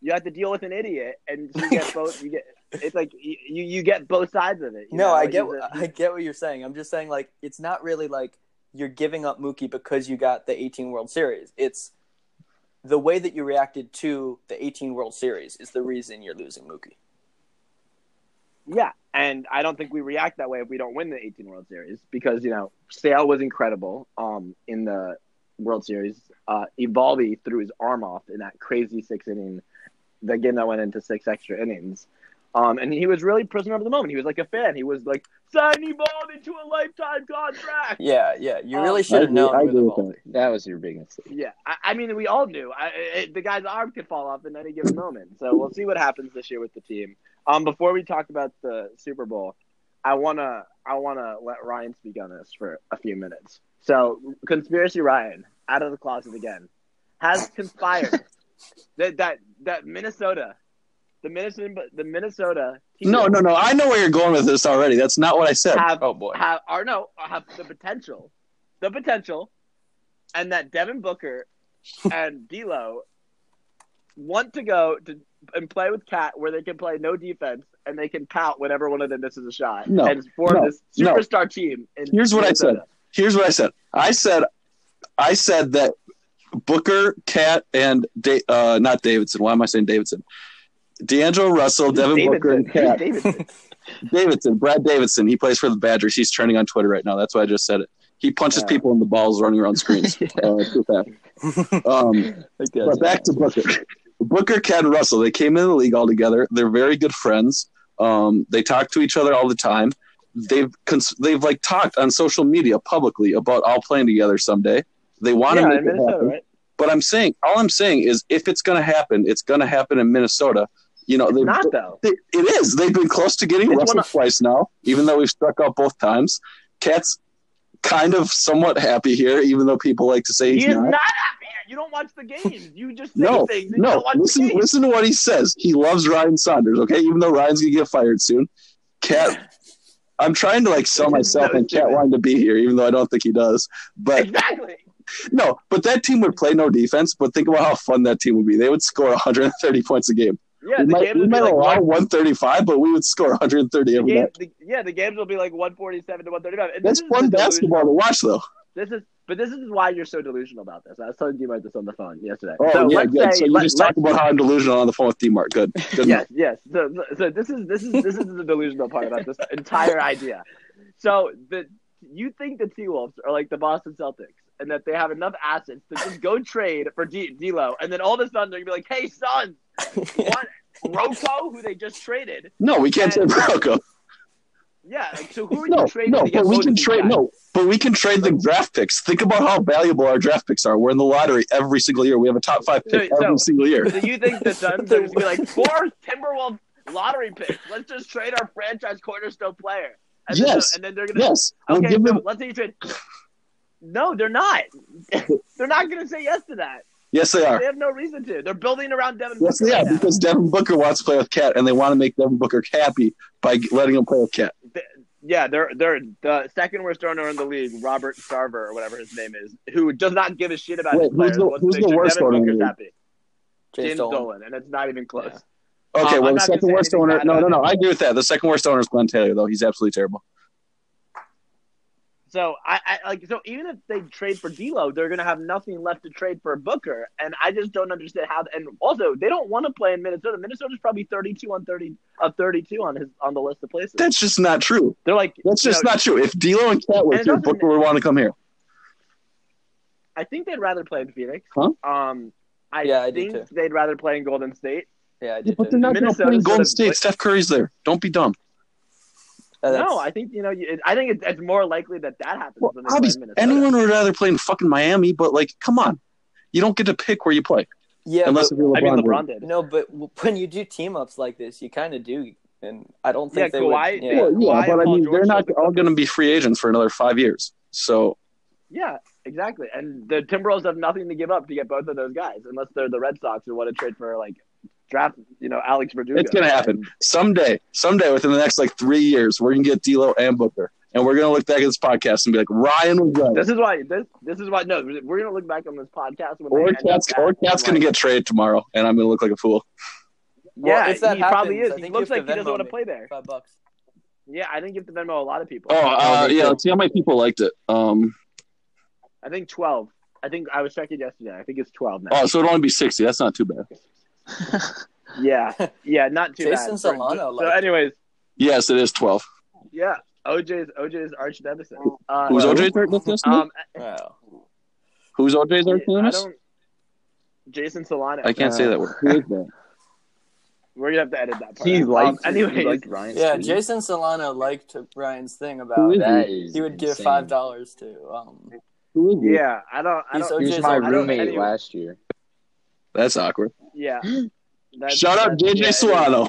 You have to deal with an idiot, and you get both. You get. It's like you you get both sides of it. you no, know? I get a- I get what you're saying. I'm just saying like it's not really like you're giving up Mookie because you got the 18 World Series. It's the way that you reacted to the 18 World Series is the reason you're losing Mookie. Yeah, and I don't think we react that way if we don't win the 18 World Series because you know Sale was incredible um in the World Series. Uh, Eovaldi threw his arm off in that crazy six inning, the game that went into six extra innings. Um, and he was really prisoner of the moment. He was like a fan. He was like, sign Eovaldi to a lifetime contract. Yeah, yeah. You Um, really should have I agree- known. I with agree with that. That was your big mistake. Yeah, I, I mean, we all knew I, it, the guy's arm could fall off in any given moment. So we'll see what happens this year with the team. Um, before we talk about the Super Bowl, I wanna I wanna let Ryan speak on this for a few minutes. So, conspiracy Ryan out of the closet again has conspired that that that Minnesota, the Minnesota the Minnesota No, no, no. I know where you're going with this already. That's not what I said. have Oh boy. have or no have the potential, the potential, and that Devin Booker and D'Lo want to go to and play with Cat where they can play no defense and they can pout whenever one of them misses a shot No, and form no, this no. superstar team. In Here's what I said. Here's what I said. I said, I said that Booker, Cat, and da- uh, not Davidson. Why am I saying Davidson? D'Angelo Russell, Devin Davidson. Booker, and Cat. Davidson. Davidson, Brad Davidson. He plays for the Badgers. He's trending on Twitter right now. That's why I just said it. He punches Yeah. people in the balls running around screens. uh, too fast. Um, but back to Booker. Booker, Cat, and Russell. They came in the league all together. They're very good friends. Um, they talk to each other all the time. They've cons- they've like talked on social media publicly about all playing together someday. They want to make it happen. right? But I'm saying, all I'm saying is, if it's going to happen, it's going to happen in Minnesota. You know, they, not though. they- it is. They've been close to getting It's Russell of- twice now, even though we've struck out both times. Cat's kind of somewhat happy here, even though people like to say He he's not. not happy. You don't watch the games. You just say No, things. And you No, don't watch listen, listen to what he says. He loves Ryan Saunders. Okay, even though Ryan's gonna get fired soon. Cat, I'm trying to like sell myself and Cat wanting to be here, even though I don't think he does. But Exactly. no, but that team would play no defense. But think about how fun that team would be. They would score 130 points a game. Yeah, we the might, games we would be might like allow one, 135, but we would score 130 the every game, night. the, yeah, the games will be like 147 to 135. And That's fun basketball to watch, though. This is, but this is why you're so delusional about this. I was telling you about this on the phone yesterday. Oh so yeah, let's good. say, so you let, just talk about how I'm delusional on the phone with D-Mart. Good. Good. yes, yes. So, so this is this is this is the delusional part about this entire idea. So the you think the T Wolves are like the Boston Celtics, and that they have enough assets to just go trade for D- D'Lo, and then all of a sudden they're gonna be like, "Hey, son, what Rocco, who they just traded? No, we can't And- trade Rocco. Yeah, like, so who are No, you trading? no, to but we can trade. No, but we can trade the draft picks. Think about how valuable our draft picks are. We're in the lottery every single year. We have a top five pick every single year. Do you think the Suns are gonna be like four Timberwolves lottery picks? Let's just trade our franchise cornerstone player. And then, Yes. and then they're gonna Yes, we'll Okay, give so them. let's say you trade. No, they're not. they're not going to say yes to that. Yes, they are. They have no reason to. They're building around Devin Yes, Booker they are right now. because Devin Booker wants to play with Cat, and they want to make Devin Booker happy by letting him play with Cat. Yeah, they're they're the second worst owner in the league, Robert Sarver or whatever his name is, who does not give a shit about Wait, his who's players. the- who's the worst Devin owner in the Booker's league? happy. James James Dolan. Dolan, and it's not even close. Yeah. Okay, Um, well, I'm the second worst owner. No, no, no. I agree with that. The second worst owner is Glenn Taylor, though. He's absolutely terrible. So I, I like so even if they trade for D'Lo, they're gonna have nothing left to trade for Booker, and I just don't understand how. And also, they don't want to play in Minnesota. Minnesota's probably thirty-two on thirty of thirty-two on his on the list of places. That's just not true. They're like That's just know, not true. If D'Lo and Cat were And here, Booker would want to come here. I think they'd rather play in Phoenix. Huh? Um, I Yeah, I think they'd rather play in Golden State. Yeah, I Yeah, did but too. they're not going to Minnesota's play in Golden sort of- State. Steph Curry's there. Don't be dumb. That's- No, I think you know. you- I think it's, it's more likely that that happens Well, than they obviously, anyone would rather play in fucking Miami, but like, come on, you don't get to pick where you play yeah, unless but, if you're I mean, LeBron. LeBron did. no, but when you do team ups like this, you kind of do, and I don't Yeah, think they Kawhi- would. yeah. Yeah. Well, yeah, Kawhi but and I Paul mean, George they're not all going to be free agents for another five years. So Yeah, exactly. And the Timberwolves have nothing to give up to get both of those guys, unless they're the Red Sox who want to trade for like draft, you know, Alex Verdugo. it's going to happen someday. Someday, within the next like three years, we're going to get D'Lo and Booker, and we're going to look back at this podcast and be like, Ryan was right. This is why this this is why no, we're gonna look back on this podcast when Or Cat's, or Cat's going like, to get traded tomorrow, and I'm going to look like a fool. Well, Yeah, if that he probably is. He looks like he doesn't want to play there. Five bucks. Yeah, I think you have to Venmo a lot of people. Oh, uh, yeah. Let's see how many people liked it. Um, I think twelve. I think I was checking yesterday. I think it's twelve now. oh, so it'll only be sixty. That's not too bad. Yeah, yeah, not too Jason bad. Solano, So, like- anyways, Yes, it is twelve. yeah, OJ's OJ's arch nemesis. Uh, Who's so, OJ's nemesis? Um, Wow. Who's OJ's I nemesis? don't. Jason Solano. I can't say that word. Who is that? We're gonna have to edit that part. He out. liked, Um, he anyways, liked Ryan's Yeah, tweet. Jason Solano liked Ryan's thing about that. That is he would give insane. five dollars to. Um, Who is he? yeah, I don't. I He's don't. He was OJ's my I don't- roommate anyway. last year. That's awkward. Yeah. That's- Shout out that's- JJ yeah, Solano.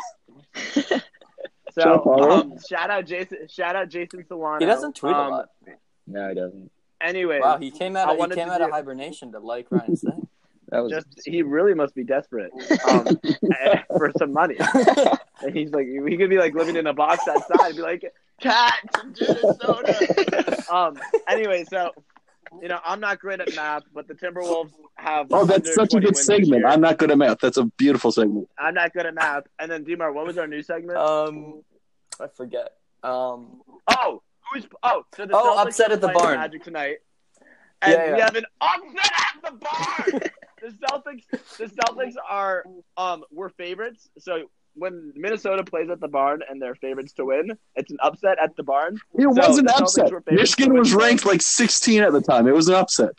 Shout out, So, um, shout out Jason. Shout out Jason Solano. he doesn't tweet um, a lot. No, he doesn't. Anyway, Wow, he came out. Of, he came to out of hibernation to like Ryan's thing. That was just he really must be desperate um, for some money. And he's like, he could be like living in a box outside and be like, cat, soda. um. Anyway, so you know, I'm not great at math, but the Timberwolves have. Oh, that's such a good segment. I'm not good at math. That's a beautiful segment. I'm not good at math. And then Demar, what was our new segment? um, I forget. Um, oh, who's oh? So the Oh, Celtics upset at the playing barn. Magic tonight, and Yeah, we have an upset at the barn. the Celtics, the Celtics are um we're favorites. So when Minnesota plays at the barn and they're favorites to win, it's an upset at the barn. It So, was an upset. Michigan was ranked like 16 at the time. It was an upset.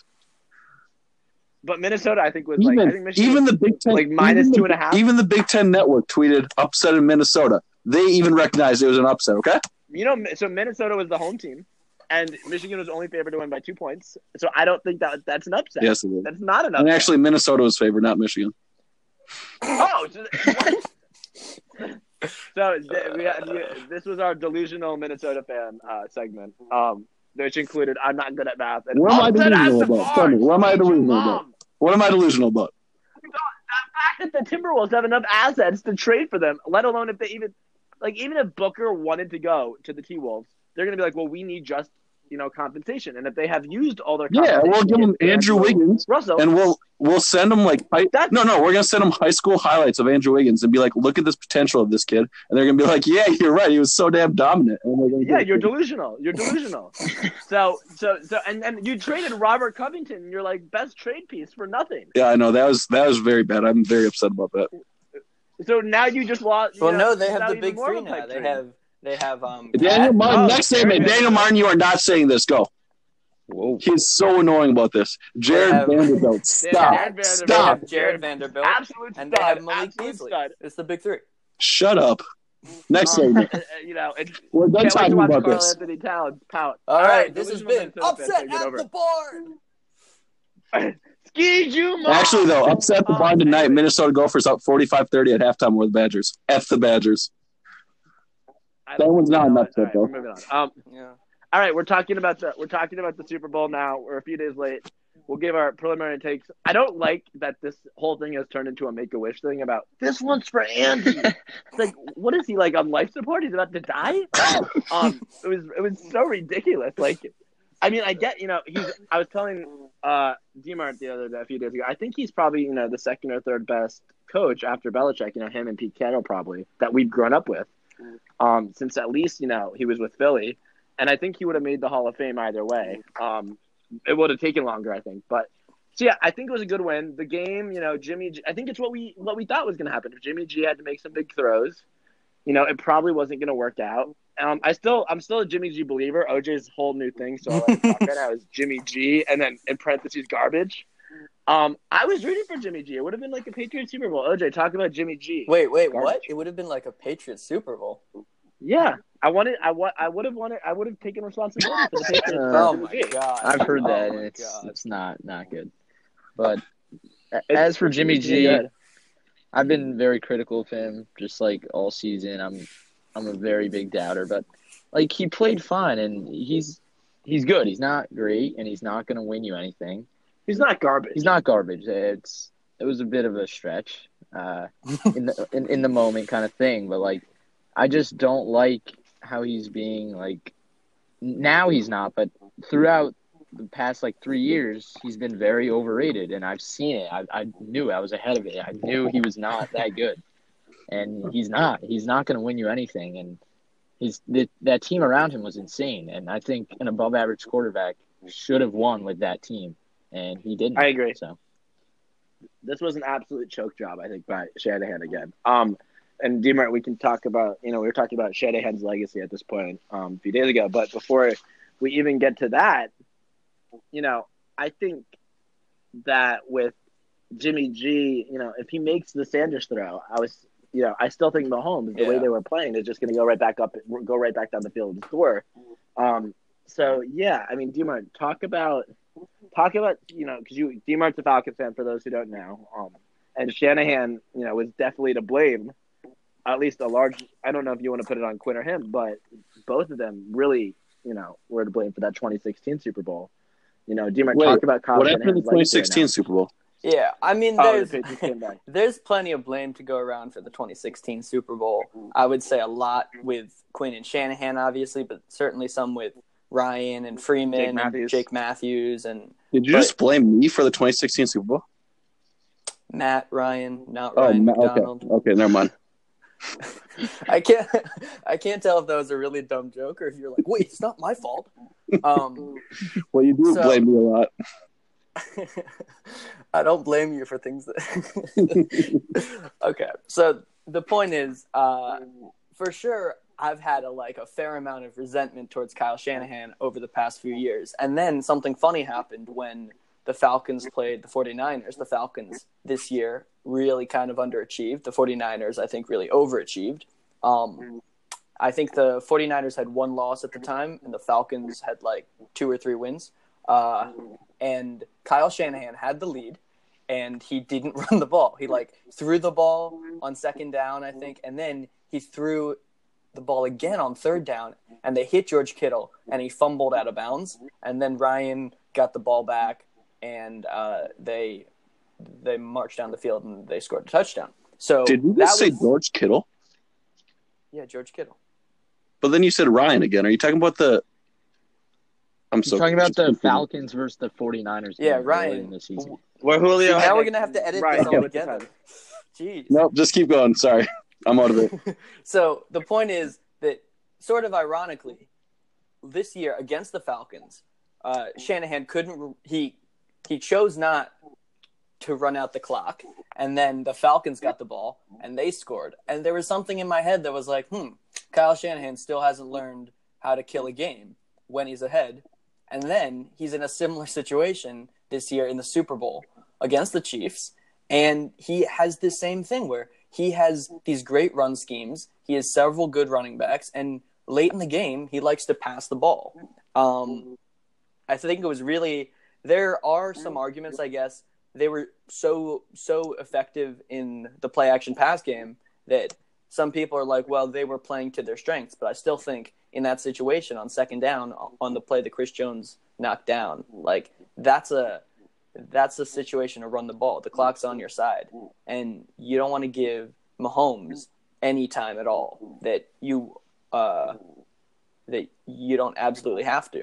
But Minnesota, I think, was like I Even, think Michigan. even the Big Ten, like minus even the- two and a half? Even the Big Ten Network tweeted upset in Minnesota. They even recognized it was an upset. Okay. you know, so Minnesota was the home team, and Michigan was only favored to win by two points. So I don't think that that's an upset. Yes, it is. That's not an And upset. actually, Minnesota was favored, not Michigan. Oh, so, so we had, this was our delusional Minnesota fan uh, segment, um, which included I'm not good at math. And What am I delusional about? Tell me, what am I delusional about? What am I delusional about? The fact that the Timberwolves have enough assets to trade for them, let alone if they even like even if Booker wanted to go to the T Wolves, they're gonna be like, well, we need just you know compensation, and if they have used all their Yeah, we'll give them Andrew Wiggins, Russell, and we'll we'll send them like high, no no we're gonna send them high school highlights of Andrew Wiggins and be like, look at this potential of this kid, and they're gonna be like, yeah, you're right, he was so damn dominant. And they're Yeah, you're delusional. You're delusional. so, so, so, and and you traded Robert Covington, your like best trade piece for nothing. yeah, I know that was that was very bad. I'm very upset about that. So now you just lost. well, know, no, they have the big more three now. They dream. have they have um. Daniel Cat- Martin, Oh, next segment. Daniel Martin, you are not saying this. Go. Whoa. He's so annoying about this. Jarred have- Vanderbilt, stop, Jarred Vanderbilt. They stop, have Jarred Vanderbilt, absolute and they stud, have Malik Beasley. stud. It's the big three. shut up. Next Um, segment. uh, you know, it's, We're done can't wait to talking about Karl this. Anthony Towns pout. All right, this has delusional been Minnesota fans upset take it at over. the barn. Ski-U-Mah. Actually, though, upset at the barn tonight. Minnesota Gophers up 45-30 at halftime with the Badgers. F the Badgers. I- that one's not you know an upset, All right, we're moving on. Um, Yeah. All right, we're talking about the we're talking about the Super Bowl now. We're a few days late. We'll give our preliminary takes. I don't like that this whole thing has turned into a make a wish thing about this one's for Andy. it's like, what is he like on life support? He's about to die. um, it was it was so ridiculous. Like, I mean, I get you know he's. I was telling uh Demart the other day, a few days ago. I think he's probably you know the second or third best coach after Belichick. You know him and Pete Carroll probably that we've grown up with. Um, since at least you know he was with Philly and I think he would have made the Hall of Fame either way. Um, it would have taken longer, I think, but so yeah, I think it was a good win. The game, you know, Jimmy. I think it's what we what we thought was going to happen. If Jimmy G had to make some big throws, you know, it probably wasn't going to work out. Um, I still, I'm still a Jimmy G believer. OJ's whole new thing, so I is Jimmy G, and then in parentheses garbage. Um, I was rooting for Jimmy G. It would have been like a Patriots Super Bowl. OJ, talk about Jimmy G. Wait, wait, Garbage. what? It would have been like a Patriots Super Bowl. Yeah, I wanted. I wa- I would have wanted. I would have taken responsibility for the Patriots. Oh Jimmy my G. god! I've heard Oh that, my it's God. it's not not good. But It's- as for Jimmy it's G, good. I've been very critical of him, just like all season. I'm I'm a very big doubter, but like he played fine, and he's he's good. He's not great, and he's not going to win you anything. He's not garbage. He's not garbage. It's it was a bit of a stretch uh, in the in, in the moment kind of thing, but like I just don't like how he's being like now he's not, but throughout the past like three years he's been very overrated, and I've seen it. I I knew I was ahead of it. I knew he was not that good, and he's not. He's not going to win you anything, and. His, the, that team around him was insane, and I think an above average quarterback should have won with that team, and he didn't. I agree. So This was an absolute choke job, I think, by Shanahan again. Um, and Demart, we can talk about. You know, we were talking about Shanahan's legacy at this point um, a few days ago, but before we even get to that, you know, I think that with Jimmy G, you know, if he makes the Sanders throw, I was, you know, I still think Mahomes, the way they were playing, is just going to go right back up, go right back down the field and score. Um, so yeah, I mean, Demart, talk about, talk about, you know, because you Demart's a Falcons fan for those who don't know, um, and Shanahan, you know, was definitely to blame. At least a large. I don't know if you want to put it on Quinn or him, but both of them really, you know, were to blame for that 2016 Super Bowl. You know, Demart, Wait, talk about Kyle What happened in the Shanahan's legacy right 2016 Super Bowl? Yeah, I mean, now. Oh, the there's Patriots came back. there's plenty of blame to go around for the 2016 Super Bowl. I would say a lot with Quinn and Shanahan, obviously, but certainly some with Ryan and Freeman Jake and Matthews. Jake Matthews and Did you But- just blame me for the 2016 Super Bowl? Matt Ryan, not Oh, Ryan ma- okay. Okay, never mind. I can't I can't tell if that was a really dumb joke or if you're like, wait, it's not my fault. Um, Well, you do So- blame me a lot. I don't blame you for things that. okay, so the point is, uh, for sure, I've had a like a fair amount of resentment towards Kyle Shanahan over the past few years, and then something funny happened when the Falcons played the 49ers. The Falcons this year really kind of underachieved. The 49ers, I think, really overachieved. Um, I think the 49ers had one loss at the time, and the Falcons had like two or three wins. Uh, and Kyle Shanahan had the lead, and he didn't run the ball. He like threw the ball on second down, I think, and then he threw the ball again on third down, and they hit George Kittle, and he fumbled out of bounds, and then Ryan got the ball back, and uh, they they marched down the field and they scored a touchdown. So Did you that just say was- George Kittle? Yeah, George Kittle. But then you said Ryan again. Are you talking about the? I'm so talking about the. Falcons versus the 49ers. Yeah, game Ryan. early in the season. Where Julio. See, now we're gonna have to edit Right, this all okay. together. Jeez. Nope, just keep going. Sorry, I'm out of it. So the point is that, sort of ironically, this year against the Falcons, uh, Shanahan couldn't. He he chose not to run out the clock, and then the Falcons got the ball and they scored. And there was something in my head that was like, hmm, Kyle Shanahan still hasn't learned how to kill a game when he's ahead. And then he's in a similar situation this year in the Super Bowl against the Chiefs, and he has the same thing where he has these great run schemes. He has several good running backs, and late in the game, he likes to pass the ball. Um, I think it was really there are some arguments, I guess. They were so so effective in the play action pass game that some people are like, well, they were playing to their strengths, but I still think in that situation on second down on the play that Chris Jones knocked down, like that's a that's the situation to run the ball. The clock's on your side, and you don't want to give Mahomes any time at all that you uh, that you don't absolutely have to.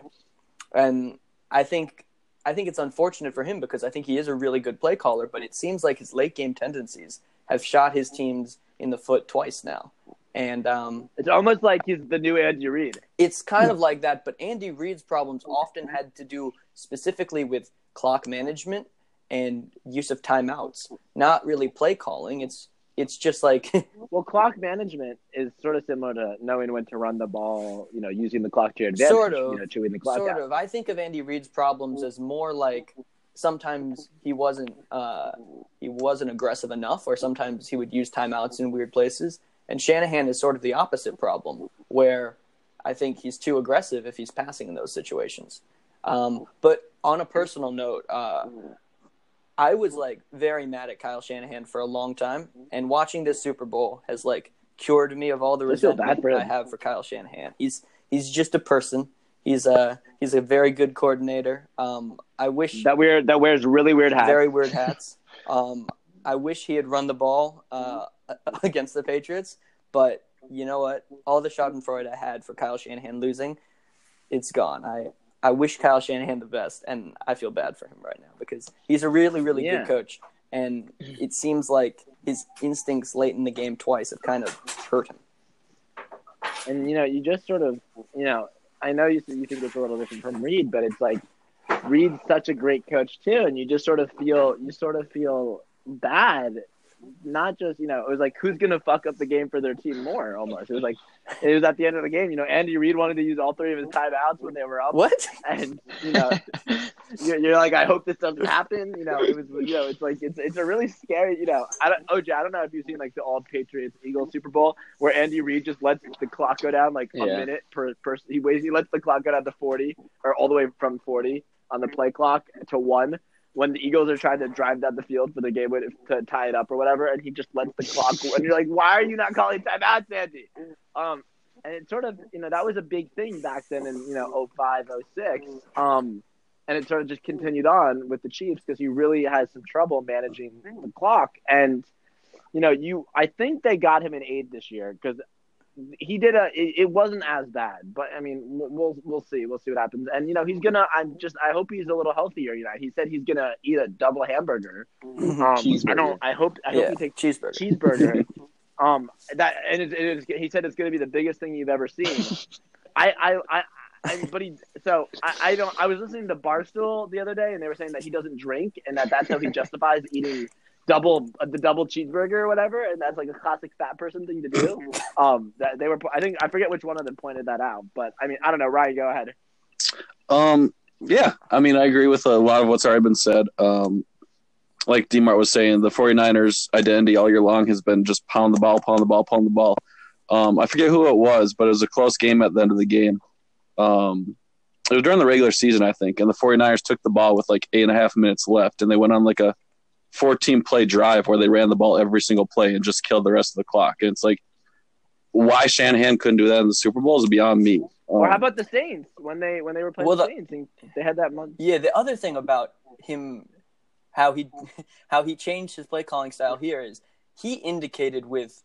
And I think I think it's unfortunate for him because I think he is a really good play caller, but it seems like his late game tendencies have shot his teams in the foot twice now. And um, It's almost like he's the new Andy Reid. it's kind of like that, but Andy Reid's problems often had to do specifically with clock management and use of timeouts, not really play calling. It's it's just like Well, clock management is sort of similar to knowing when to run the ball. You know, using the clock to your advantage. Sort of. You know, chewing the clock sort out. of. I think of Andy Reid's problems as more like sometimes he wasn't uh, he wasn't aggressive enough, or sometimes he would use timeouts in weird places. And Shanahan is sort of the opposite problem, where I think he's too aggressive if he's passing in those situations. Um, but on a personal note, uh, I was like very mad at Kyle Shanahan for a long time, and watching this Super Bowl has like cured me of all the resentment. I have for Kyle Shanahan. He's he's just a person. He's a he's a very good coordinator. Um, I wish That weird that wears really weird hats. very weird hats. Um, I wish he had run the ball uh, against the Patriots, but you know what? All the Schadenfreude I had for Kyle Shanahan losing, it's gone. I I wish Kyle Shanahan the best, and I feel bad for him right now because he's a really really Yeah. good coach, and it seems like his instincts late in the game twice have kind of hurt him. and you know, you just sort of, you know, I know you you think it's a little different from Reid, but it's like Reid's such a great coach too, and you just sort of feel you sort of feel bad. Not just you know, it was like who's gonna fuck up the game for their team more? Almost, it was like it was at the end of the game. You know, Andy Reid wanted to use all three of his timeouts when they were up, What? and you know, you're, you're like, I hope this doesn't happen. You know, it was, you know, it's like it's it's a really scary. You know, I don't, OJ, I don't know if you've seen like the All Patriots Eagles Super Bowl where Andy Reid just lets the clock go down like a Yeah. minute per person. He waits, he lets the clock go down to forty or all the way from forty on the play clock to one. When the Eagles are trying to drive down the field for the game to tie it up or whatever, and he just lets the clock. And you're like, why are you not calling timeouts, Andy? Um, and it sort of, you know, that was a big thing back then in, you know, 05, 06. Um, and it sort of just continued on with the Chiefs because he really has some trouble managing the clock. And, you know, you, I think they got him an aide this year because he did a, it, it wasn't as bad, but I mean, we'll, we'll see, we'll see what happens. And, you know, he's going to, I'm just, I hope he's a little healthier. You know, he said he's going to eat a double hamburger. Um, I don't, I hope, I hope he takes cheeseburger. cheeseburger. um, that and it, it is. He said it's going to be the biggest thing you've ever seen. I, I, I, I, but he. So I, I don't. I was listening to Barstool the other day, and they were saying that he doesn't drink, and that that's how he justifies eating double uh, the double cheeseburger or whatever, and that's like a classic fat person thing to do. Um, that they were. I think I forget which one of them pointed that out, but I mean, I don't know. Ryan, go ahead. Um, yeah, I mean, I agree with a lot of what's already been said. Um, like Demart was saying, the 49ers' identity all year long has been just pound the ball, pound the ball, pound the ball. Um, I forget who it was, but it was a close game at the end of the game. Um, it was during the regular season, I think, and the 49ers took the ball with like eight and a half minutes left, and they went on like a 14 play drive where they ran the ball every single play and just killed the rest of the clock. And it's like, why Shanahan couldn't do that in the Super Bowl is beyond me. Or how Um, about the Saints when they when they were playing Well, the the- Saints and they had that month? Yeah, the other thing about him, how he how he changed his play calling style here is he indicated with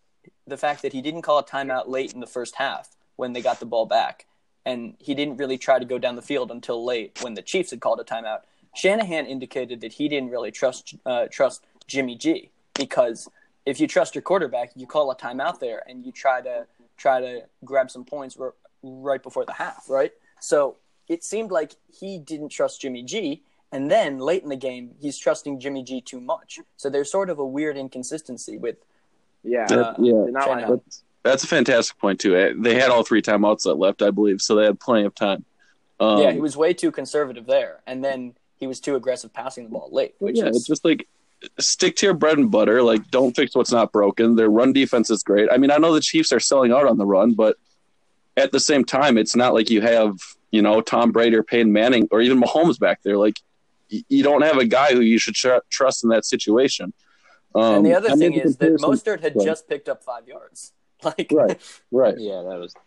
the fact that he didn't call a timeout late in the first half when they got the ball back, and he didn't really try to go down the field until late when the Chiefs had called a timeout. Shanahan indicated that he didn't really trust uh, trust Jimmy G because if you trust your quarterback, you call a timeout there and you try to try to grab some points r- right before the half, right? So it seemed like he didn't trust Jimmy G, and then late in the game, he's trusting Jimmy G too much. So there's sort of a weird inconsistency with Yeah, Yeah, uh, yeah. Not like- That's a fantastic point too. Eh, They had all three timeouts that left, I believe, so they had plenty of time. Um, yeah, he was way too conservative there, and then he was too aggressive passing the ball late, which yeah, is it's just like stick to your bread and butter. Like, don't fix what's not broken. Their run defense is great. I mean, I know the Chiefs are selling out on the run, but at the same time, it's not like you have you know Tom Brady or Peyton Manning or even Mahomes back there. Like, you don't have a guy who you should tr- trust in that situation. Um, and the other I made thing the is that comparison- Mostert had Right. just picked up five yards. Like, Right. right. Yeah, that was terrible.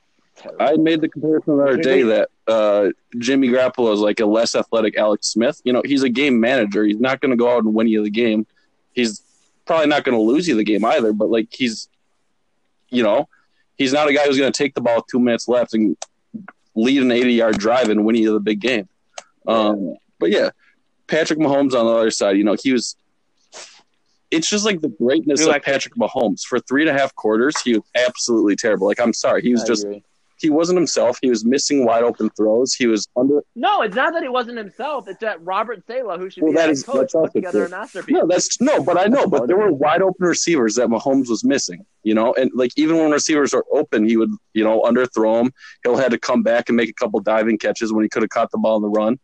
I made the comparison the other day that uh, Jimmy Garoppolo is like a less athletic Alex Smith. You know, he's a game manager. He's not going to go out and win you the game. He's probably not going to lose you the game either. But like he's, you know, he's not a guy who's going to take the ball with two minutes left and lead an eighty-yard drive and win you the big game. Um, but yeah, Patrick Mahomes on the other side. You know, he was. It's just like the greatness of like- Patrick Mahomes. For three and a half quarters, he was absolutely terrible. Like I'm sorry, he was I just agree. He wasn't himself. He was missing wide open throws. He was under. No, it's not that he wasn't himself. It's that Robert Saleh, who should Well, be that a is- coach, that's put together true. a masterpiece. No, that's no, but I know. But there were wide open receivers that Mahomes was missing. You know, and like even when receivers are open, he would you know underthrow them. He'll had to come back and make a couple diving catches when he could have caught the ball on the run.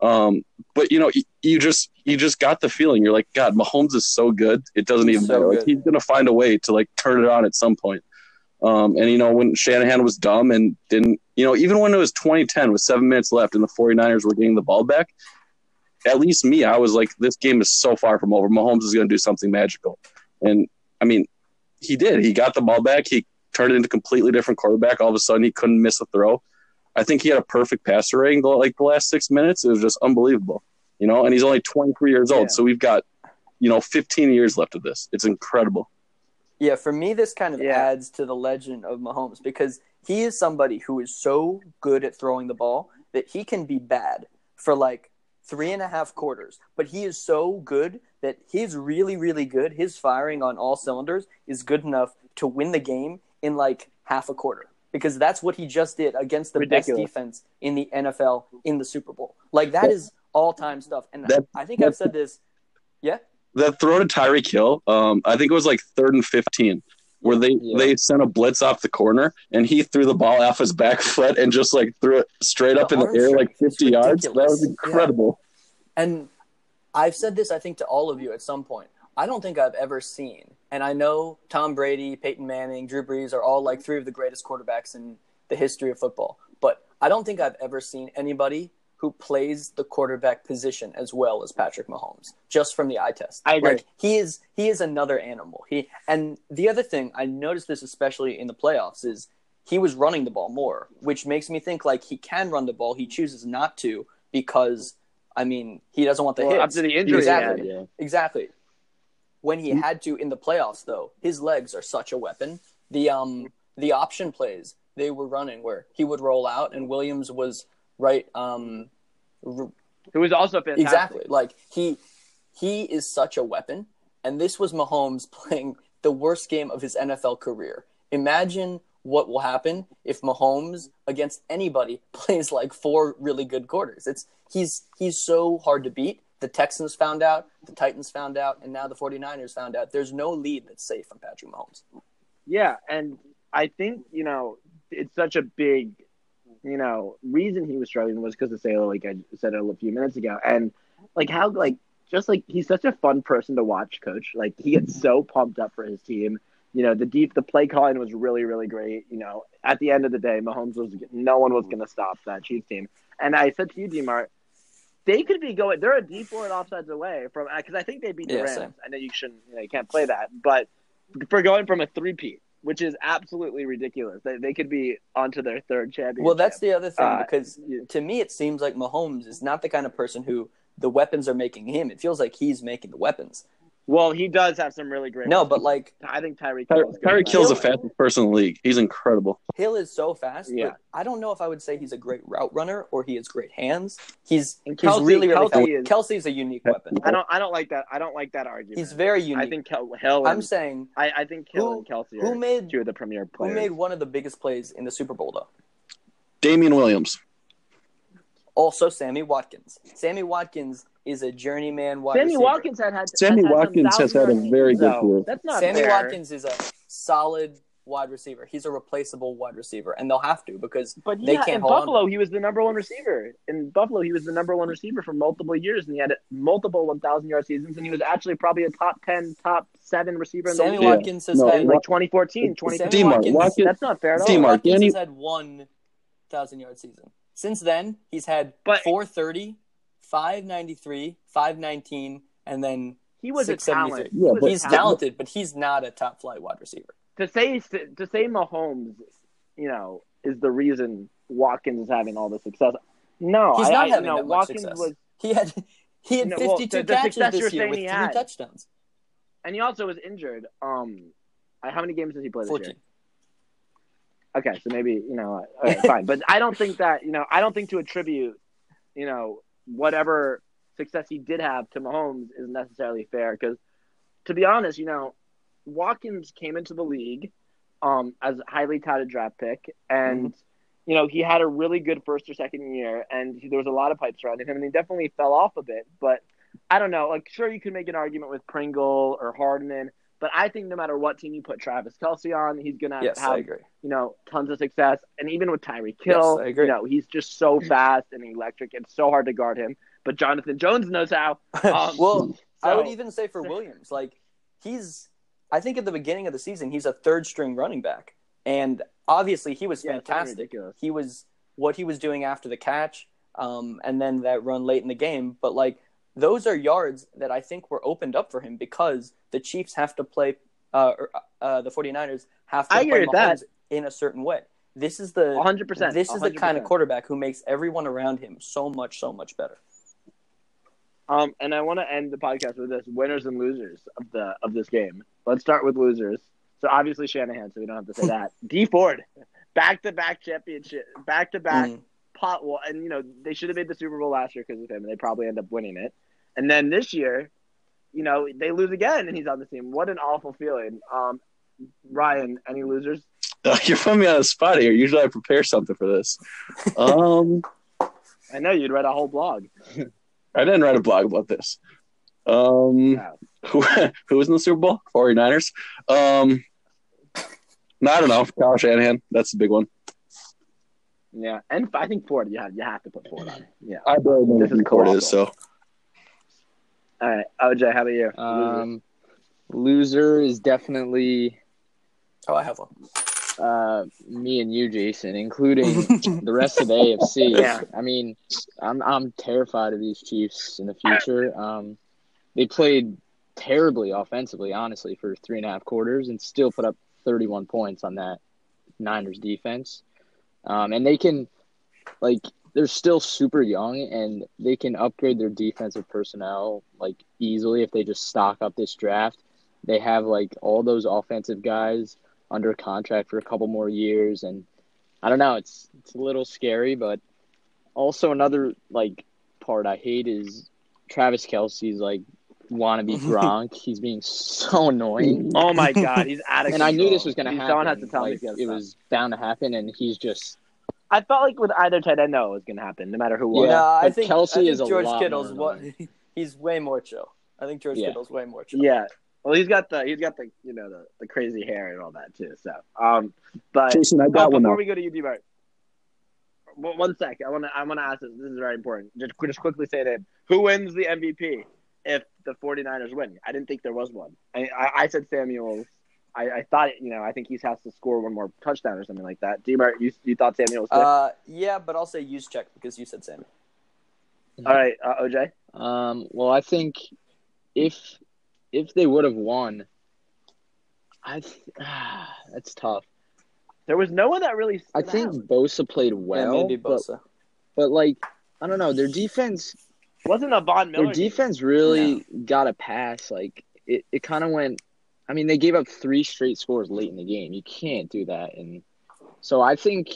Um, but you know, you, you just you just got the feeling. You're like, God, Mahomes is so good. It doesn't even so matter. Like he's gonna find a way to like turn it on at some point. Um, and you know when Shanahan was dumb and didn't, you know, even when it was 2010 with seven minutes left and the 49ers were getting the ball back, at least me, I was like, this game is so far from over. Mahomes is going to do something magical, and I mean, he did. He got the ball back. He turned it into a completely different quarterback. All of a sudden, he couldn't miss a throw. I think he had a perfect passer rating like the last six minutes. It was just unbelievable, you know. And he's only 23 years old, Yeah. so we've got, you know, 15 years left of this. It's incredible. Yeah, for me, this kind of Yeah. adds to the legend of Mahomes because he is somebody who is so good at throwing the ball that he can be bad for like three and a half quarters, but he is so good that he's really, really good. His firing on all cylinders is good enough to win the game in like half a quarter because that's what he just did against the Ridiculous. best defense in the NFL in the Super Bowl. Like that is all time stuff. And That- I think I've said this. Yeah. That throw to Tyreek Hill, um, I think it was like third and 15, where they Yeah. they sent a blitz off the corner and he threw the ball off his back foot and just like threw it straight The up in the air like 50 yards. That was incredible. And I've said this, I think, to all of you at some point. I don't think I've ever seen, and I know Tom Brady, Peyton Manning, Drew Brees are all like three of the greatest quarterbacks in the history of football. But I don't think I've ever seen anybody who plays the quarterback position as well as Patrick Mahomes, just from the eye test. I agree. Like he is he is another animal. He and the other thing I noticed this especially in the playoffs is he was running the ball more, which makes me think like he can run the ball. He chooses not to because I mean he doesn't want the Well, hits. after the injury, exactly, had, Yeah. exactly. When he had to in the playoffs, though, his legs are such a weapon. The um the option plays they were running where he would roll out and Williams was right um who was also fantastic. Exactly. Like he he is such a weapon, and this was Mahomes playing the worst game of his NFL career. Imagine what will happen if Mahomes against anybody plays like four really good quarters. It's he's he's so hard to beat. The Texans found out, the Titans found out, and now the 49ers found out. There's no lead that's safe from Patrick Mahomes. Yeah, and I think you know it's such a big, you know, reason he was struggling was because of Sailor, like I said a few minutes ago, and like how like just like he's such a fun person to watch, coach. Like he gets so pumped up for his team. You know, the deep the play calling was really really great. You know, at the end of the day, Mahomes was no one was going to stop that Chiefs team. And I said to you, Demar, they could be going. They're a Dee Ford and offsides away from because I think they beat the Yeah, Rams. same. I know you shouldn't, you know, you can't play that, but for going from a three peat, which is absolutely ridiculous, they, they could be onto their third championship. Well, that's the other thing Uh, because yeah. to me it seems like Mahomes is not the kind of person who the weapons are making him. It feels like he's making the weapons. Well, he does have some really great. No, but like I think Tyreek Ty- Hill is good. Tyreek Hill's the fastest person in the league. He's incredible. Hill is so fast. Yeah. But I don't know if I would say he's a great route runner or he has great hands. He's And he's Kelce- really really Kelce fast. is- Kelce's a unique weapon. I don't. I don't like that. I don't like that argument. He's very unique. I think Kel- Hill. I'm saying I, I think Hill Who- and Kelce who made two of the premier who made one of the biggest plays in the Super Bowl though. Damien Williams. Also, Sammy Watkins. Sammy Watkins is a journeyman wide Sammy receiver. Watkins had had. Sammy had Watkins has had a very good though. career. That's not Sammy fair. Watkins is a solid wide receiver. He's a replaceable wide receiver, and they'll have to because But they yeah, can't in hold on to Buffalo, he was the number one receiver. In Buffalo, he was the number one receiver for multiple years, and he had multiple 1,000 yard seasons, and he was actually probably a top 10, top seven receiver in the Sammy league Watkins has No, had in like 2014, 2015. Watkins- Watkins, That's not fair at all. D-Mart. Watkins Danny- has had one thousand yard season. Since then, he's had But- 430, 593, 519, and then He was a 673. talent. Yeah, was but- he's talent. talented, but he's not a top flight wide receiver. To say to say Mahomes, you know, is the reason Watkins is having all the success. No, He's not I, having that much Watkins success. was, He had he had No, 52 the- the catches this year with three had. touchdowns. and he also was injured. Um, how many games does he play this 14. year? Okay, so maybe you know, right, fine, but I don't think that you know, I don't think to attribute, you know, whatever success he did have to Mahomes isn't necessarily fair because, to be honest, you know, Watkins came into the league, um, as a highly touted draft pick, and you know he had a really good first or second year, and he, there was a lot of pipes surrounding him, and he definitely fell off a bit, but. I don't know. Like, sure, you can make an argument with Pringle or Hardman, but I think no matter what team you put Travis Kelce on, he's gonna Yes, have I agree. you know tons of success. And even with Tyreek Yes, Hill, I agree. you know he's just so fast and electric. It's so hard to guard him. But Jonathan Jones knows how. Um, well, I would even say for Williams, like he's, I think at the beginning of the season, he's a third string running back, and obviously he was Yeah, it's fucking fantastic. ridiculous. He was what he was doing after the catch, um, and then that run late in the game. But like those are yards that I think were opened up for him because the Chiefs have to play, uh, uh, the 49ers have to I play that. In a certain way. This is the 100%. this is the kind of quarterback who makes everyone around him so much so much better. Um, and I want to end the podcast with this: winners and losers of the of this game. Let's start with losers. So obviously Shanahan, so we don't have to say that. Dee Ford, back to back championship, back to back pot. Well, and you know they should have made the Super Bowl last year because of him, and they probably end up winning it. And then this year, you know, they lose again, and he's on the team. What an awful feeling. Um, Ryan, any losers? You're putting me on a spot here. Usually I prepare something for this. Um, I know you'd read a whole blog. I didn't write a blog about this. Um, No. who, who was in the Super Bowl? 49ers. Um, no, I don't know. Kyle Shanahan. That's the big one. Yeah, and I think Ford. You have you have to put Ford on. Yeah. I barely know This who is Ford is, so All right, OJ, how about you? Losers. Um, loser is definitely Oh, I have one. uh, me and you, Jason, including the rest of the AFC. Yeah. I mean, I'm I'm terrified of these Chiefs in the future. Um, they played terribly offensively, honestly, for three and a half quarters, and still put up 31 points on that Niners defense. Um, and they can, like, they're still super young, and they can upgrade their defensive personnel like easily if they just stock up this draft. They have like all those offensive guys under contract for a couple more years and I don't know, it's it's a little scary, but also another like part I hate is Travis Kelce's like wannabe Gronk. He's being so annoying. Oh my God, he's out of And I knew this was gonna You happen. Have to tell me like, has it was bound to happen and he's just I felt like with either tight end, no, it was going to happen, no matter who won. Yeah, no, I think Kelce I think is a George lot Kittle's more what he's way more chill. I think George Yeah. Kittle's way more chill. Yeah. Well, he's got the he's got the you know the, the crazy hair and all that too. So, um, but Jason, I oh, got one. before Now. we go to you, D-Mart, one one sec. I want to I want to ask this. This is very important. Just just quickly say to him, who wins the MVP if the 49ers win? I didn't think there was one. I I, I said Samuels. I, I thought you know I think he has to score one more touchdown or something like that. D-Mart, you you thought Samuels? Too? Uh, yeah, but I'll say Juszczyk because you said Sammy. all right, uh, OJ. um well I think if if they would have won I th- that's tough. There was no one that really. I stood think out. Bosa played yeah, well, maybe but, Bosa. but like I don't know, their defense wasn't a Von Miller. their defense really got a pass. Like it, it kind of went. I mean, they gave up three straight scores late in the game. You can't do that, and so I think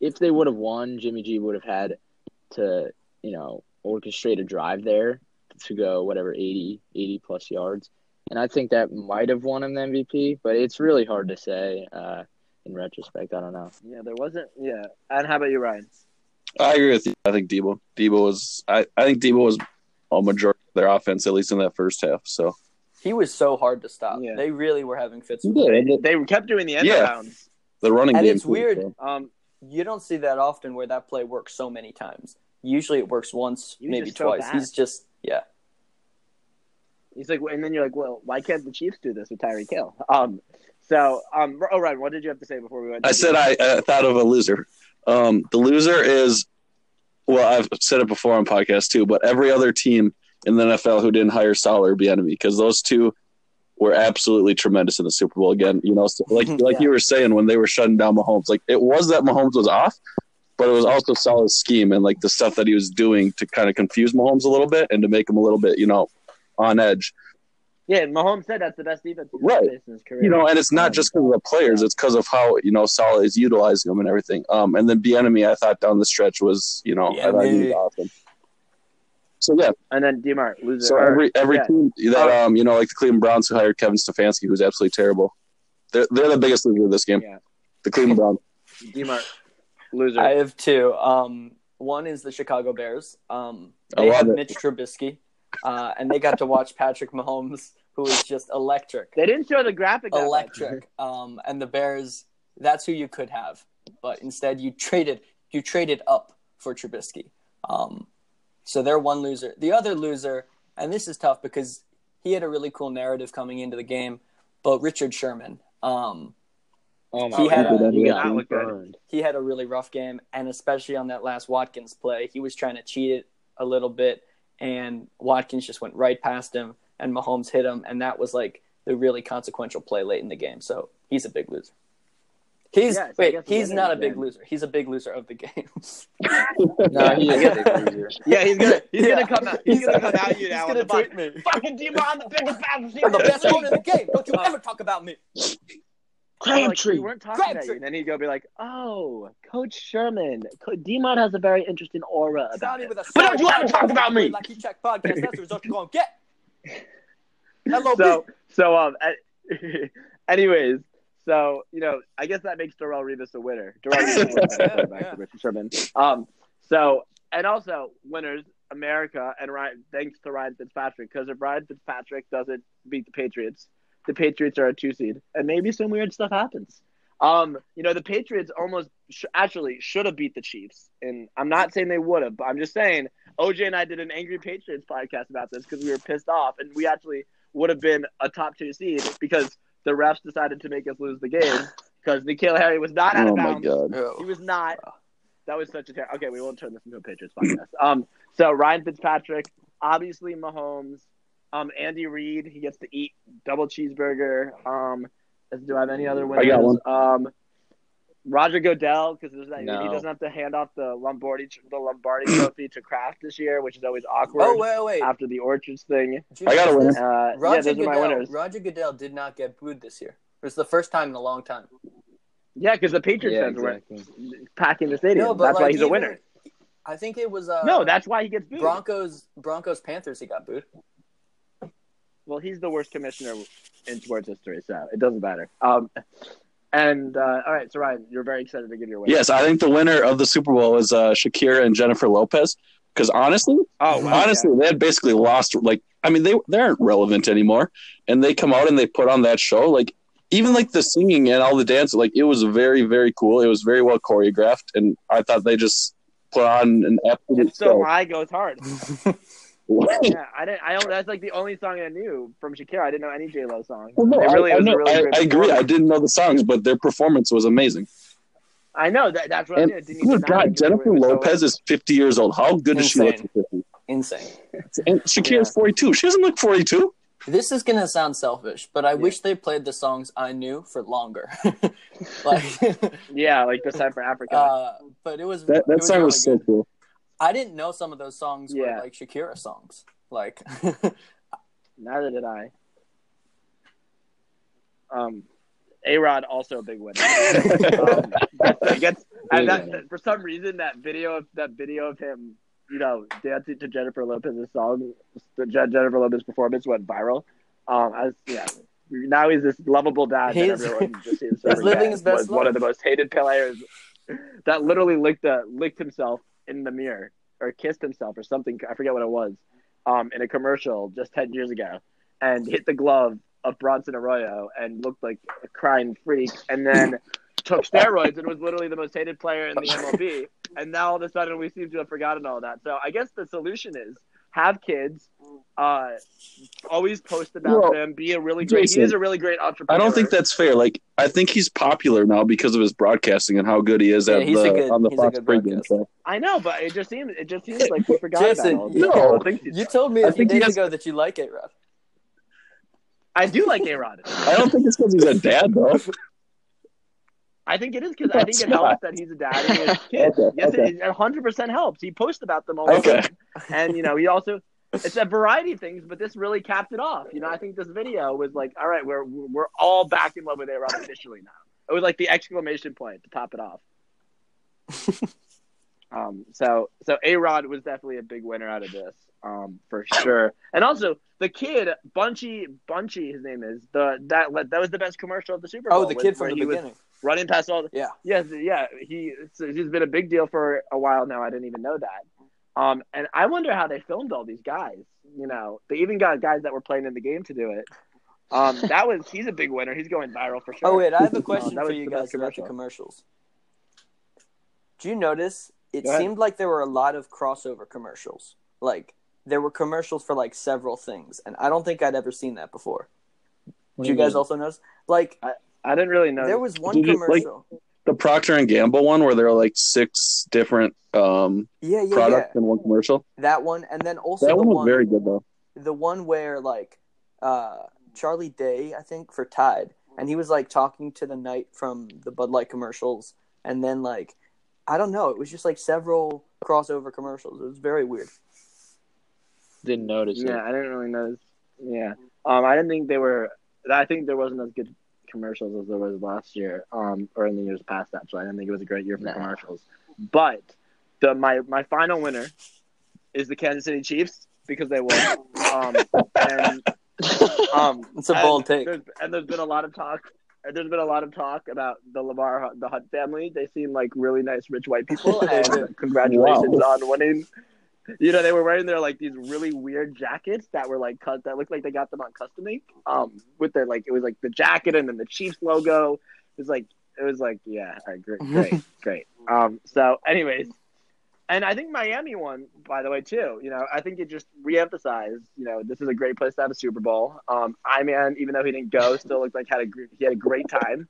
if they would have won, Jimmy G would have had to, you know, orchestrate a drive there to go whatever 80, 80 plus yards, and I think that might have won him the MVP. But it's really hard to say uh, in retrospect. I don't know. Yeah, there wasn't. Yeah, and how about you, Ryan? I agree with you. I think Deebo. Deebo was. I, I think Deebo was a majority of their offense, at least in that first half. So He was so hard to stop. Yeah. They really were having fits. he with him. They kept doing the end Yeah. rounds. The running And game. it's too, weird. so. Um, You don't see that often where that play works so many times. Usually it works once, He was maybe just so twice. He's just yeah. he's like, and then you're like, well, why can't the Chiefs do this with Tyreek Hill? Um, so, um, oh, Ryan, what did you have to say before we went? I said I, I thought of a loser. Um, the loser is, well, I've said it before on podcast too, but every other team in the NFL who didn't hire Saleh or Bieniemy because those two were absolutely tremendous in the Super Bowl again. You know, so like like Yeah. you were saying when they were shutting down Mahomes, like it was that Mahomes was off, but it was also Saleh's scheme and like the stuff that he was doing to kind of confuse Mahomes a little bit and to make him a little bit, you know, on edge. Yeah, and Mahomes said that's the best defense he's Right. in his career. you know, and it's not just because of the players; it's because of how you know Saleh is utilizing them and everything. Um, and then enemy I thought down the stretch was, you know, I thought he was awesome. So yeah, and then Demar loser. so every every yeah. team that um, you know, like the Cleveland Browns who hired Kevin Stefanski, who's absolutely terrible. They're they're the biggest loser of this game. Yeah. The Cleveland Browns. Demar loser. I have two. Um, one is the Chicago Bears. Um, they love have it. Mitch Trubisky, uh, and they got to watch Patrick Mahomes, who is just electric, they didn't show the graphic. that much. electric. Um, and the Bears, that's who you could have, but instead you traded you traded up for Trubisky. Um, so they're one loser. The other loser, and this is tough because he had a really cool narrative coming into the game, but Richard Sherman. Um, Oh my He had god, a- he he got did not look good. burned. he had a really rough game, and especially on that last Watkins play, he was trying to cheat it a little bit, and Watkins just went right past him, and Mahomes hit him, and that was like the really consequential play late in the game. So he's a big loser. He's Yes, wait, he's not a big then. loser. He's a big loser of the game. No, he is a big loser. Yeah, he's gonna he's Yeah. gonna come out. He's, gonna come out you He's now. gonna the tweet me. Fucking Demon, the biggest fat receiver. I'm the best in one in the game. Don't you ever talk about me. Crabtree. Like, we weren't talking about Crabtree. you. And then he'd go be like, "Oh, Coach Sherman, Co- Demon has a very interesting aura about Sounded it." But don't you ever talk about me. Like you check podcast. That's the result you're gonna get. Hello, so so um anyways so you know i guess that makes Darrelle Revis a winner. Darrelle Revis was the Yeah, Richard Sherman. Um so and also winners America and Ryan thanks to Ryan Fitzpatrick because if Ryan Fitzpatrick doesn't beat the Patriots the Patriots are a two seed and maybe some weird stuff happens. Um you know the Patriots almost sh- actually should have beat the Chiefs and I'm not saying they would have but I'm just saying OJ and I did an angry Patriots podcast about this because we were pissed off and we actually would have been a top two seed because the refs decided to make us lose the game because N'Keal Harry was not out Oh of my bounds. god. He was not. That was such a terrible. okay. We won't turn this into a Patriots podcast. Um, so Ryan Fitzpatrick, obviously Mahomes, um, Andy Reid, he gets to eat double cheeseburger. Um, do I have any other winners? I got one. Um, Roger Goodell because he No. doesn't have to hand off the Lombardi the Lombardi Trophy to Kraft this year, which is always awkward Oh wait, wait. after the Orchids thing. Did I got a notice winner. Uh, Roger yeah, those are my Goodell. winners. Roger Goodell did not get booed this year. It was the first time in a long time. Yeah, because the Patriots Yeah, fans exactly. were packing the stadium. No, but that's why like, he's a winner. I think it was uh, no, that's why he gets booed. Broncos Broncos Panthers. He got booed. Well, he's the worst commissioner in sports history, so it doesn't matter. Um, and uh, all right, so Ryan, you're very excited to give your winner. Yes, I think the winner of the Super Bowl is uh, Shakira and Jennifer Lopez. Because honestly, Oh, wow, honestly, they had basically lost. Like, I mean, they they aren't relevant anymore, and they come out and they put on that show. Like, even like the singing and all the dance, like it was very very cool. It was very well choreographed, and I thought they just put on an yeah. absolute It's so show. high goes hard. yeah, I didn't. I don't. That's like the only song I knew from Shakira. I didn't know any J Lo song. Well, no, It really I, I, was a know, really I, I agree. I didn't know the songs, but their performance was amazing. I know that. That's what And I did. Didn't good God, Jennifer was so- Lopez is 50 years old. How good does she look Insane. 50? Insane. And Shakira's 42. She doesn't look 42. This is gonna sound selfish, but I wish they played the songs I knew for longer. like, Yeah, like the side for Africa. uh, but it was That, it that was song really was so cool. I didn't know some of those songs Yeah. were like Shakira songs. Like, Neither did I. Um, A Rod also a big winner. um, I guess and that, that- for some reason that video of that video of him, you know, dancing to Jennifer Lopez's song, the Jennifer Lopez performance went viral. Um, I was, yeah. Now he's this lovable dad that He's- everyone just sees. he's living his best was one of the most hated players that literally licked a, licked himself in the mirror or kissed himself or something. I forget what it was. Um, in a commercial just ten years ago, and hit the glove of Bronson Arroyo and looked like a crying freak, and then took steroids and was literally the most hated player in the MLB. And now all of a sudden we seem to have forgotten all that. So I guess the solution is have kids, uh, always post about Well, them, be a really great. Jason, he is a really great entrepreneur. I don't think that's fair. Like, I think he's popular now because of his broadcasting and how good he is Yeah, at the, good- on the Fox good pregame show. I know, but it just seems it just seems like we forgot Jason, about all these no. little things you told me I a few think days has- ago that you like it, Rod. I do like A Rod. I don't think it's because he's a dad, though. I think it is because I think It's it helps that he's a dad and he has kids. Okay, yes, okay. it it 100% helps. He posts about them all the Okay. time. And, you know, he also, it's a variety of things, but this really capped it off. You know, I think this video was like, all right, we're, we're all back in love with A-Rod officially now. It was like the exclamation point to top it off. um, so, so A-Rod was definitely a big winner out of this, um, for sure. And also, the kid, Bunchy, Bunchy, his name is, the that that was the best commercial of the Super Bowl. Oh, the was kid where from the he was beginning. Running past all the, Yeah. Yes, yeah, He he's been a big deal for a while now. I didn't even know that. Um, and I wonder how they filmed all these guys. You know, they even got guys that were playing in the game to do it. Um, that was he's a big winner. He's going viral for sure. Oh wait, I have a Um, question that for was you the guys best about the commercial. commercials. Do you notice it seemed like there were a lot of crossover commercials? Like there were commercials for like several things, and I don't think I'd ever seen that before. Did you do you guys also notice? Like I I didn't really know. There was one Did you, like- commercial. The Procter and Gamble one where there are like six different um, yeah, yeah, products yeah. in one commercial. That one, and then also That the one was one, very good though. the one where like uh, Charlie Day, I think, for Tide, and he was like talking to the knight from the Bud Light commercials, and then like I don't know, it was just like several crossover commercials. It was very weird. Didn't notice Yeah, it. I didn't really notice. Yeah, um, I didn't think they were. I think there wasn't as good commercials as there was last year, um, or in the years past. Actually, I didn't think it was a great year for Nah. commercials. But the my my final winner is the Kansas City Chiefs because they won. um, and um, It's a and bold take. There's, and there's been a lot of talk. and There's been a lot of talk about the Lamar the Hunt family. They seem like really nice, rich white people. And congratulations on winning. You know, they were wearing their like these really weird jackets that were like cut that looked like they got them on custom ink. Um, with their like it was like the jacket and then the Chiefs logo. It was like it was like yeah, all right, great, great, great. Um, so anyways, and I think Miami won by the way too. You know, I think it just reemphasized. You know, this is a great place to have a Super Bowl. Um, I man, even though he didn't go, still looked like had a gr- he had a great time.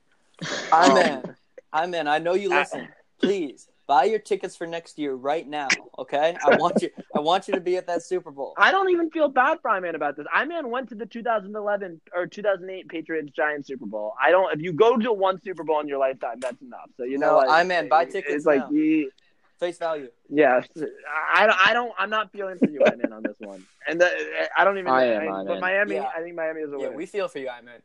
I'm Um. I'm in. I know you I- listen. Please buy your tickets for next year right now. Okay, I want you. I want you to be at that Super Bowl. I don't even feel bad for Iman about this. Iman went to the 2011 or 2008 Patriots Giants Super Bowl. I don't. If you go to one Super Bowl in your lifetime, that's enough. So you know, No, what? Iman, buy tickets It's like now. he, Face value. yeah. I, I don't. I'm not feeling for you, Iman, on this one. And the, I don't even. I am, I, I but am. Miami. Yeah. I think Miami is a Yeah, we feel for you, Iman.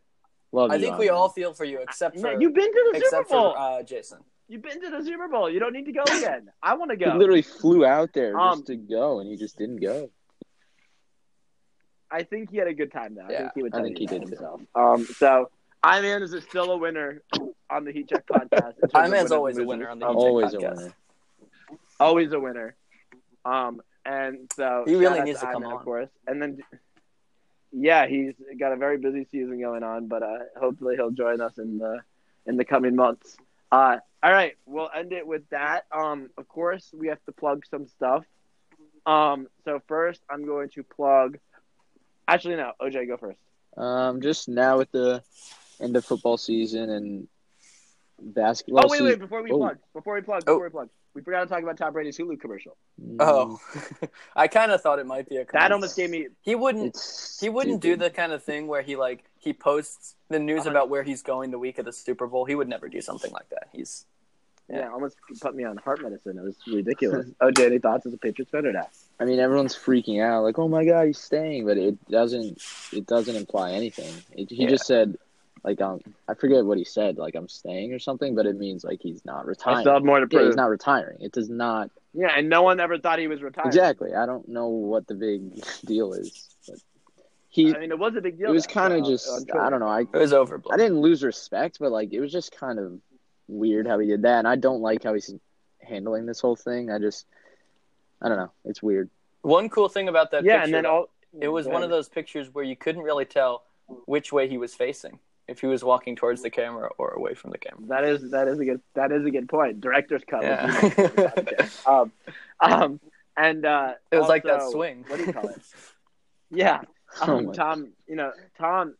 Love I you, think we all feel for you, except for you've been to the Super Bowl. for uh, Jason. You've been to the Super Bowl. You don't need to go again. I want to go. He literally flew out there Um, just to go, and he just didn't go. I think he had a good time though. I Yeah, think he would I think he did, too. himself. Um, so Iman is still a winner on the Heat Check podcast. in terms of Iman's always a winner on the Heat Check Always a winner. always a winner. Um, and so He really shout out needs to come Iman, on. of course. And then, yeah, he's got a very busy season going on, but uh, hopefully he'll join us in the in the coming months. Uh, all right, we'll end it with that. Um, of course, we have to plug some stuff. Um, so first, I'm going to plug. Actually, no, OJ, go first. Um, just now with the end of football season and basketball. oh wait, wait, season- before we Oh. plug, before we plug, Oh. before we plug, we forgot to talk about Tom Brady's Hulu commercial. Oh, I kind of thought it might be a. That almost gave me. He wouldn't. It's He wouldn't do the kind of thing where he like he posts the news Uh-huh. about where he's going the week of the Super Bowl. He would never do something like that. He's Yeah, Yeah. almost put me on heart medicine. It was ridiculous. OJ, any thoughts as a Patriots fan or not? I mean, everyone's freaking out, like, "Oh my God, he's staying," but it doesn't. It doesn't imply anything. It, he Yeah. just said, like, um, I forget what he said, like, "I'm staying" or something, but it means like he's not I retiring. still have more to yeah, he's not retiring. It does not Yeah, and no one ever thought he was retired. exactly. I don't know what the big deal is, but he. I mean, it was a big deal. It was kind of just. I'm sure. I don't know. I it was overblown. I didn't lose respect, but like it was just kind of weird how he did that, and I don't like how he's handling this whole thing. I just, I don't know. It's weird. One cool thing about that Yeah, picture, and then all. it was one of those pictures where you couldn't really tell which way he was facing, if he was walking towards the camera or away from the camera. That is that is a good that is a good point. Director's cut. Yeah. um, um, and uh, It was like that swing. What do you call it? Yeah, Oh um, my Tom. You know, Tom.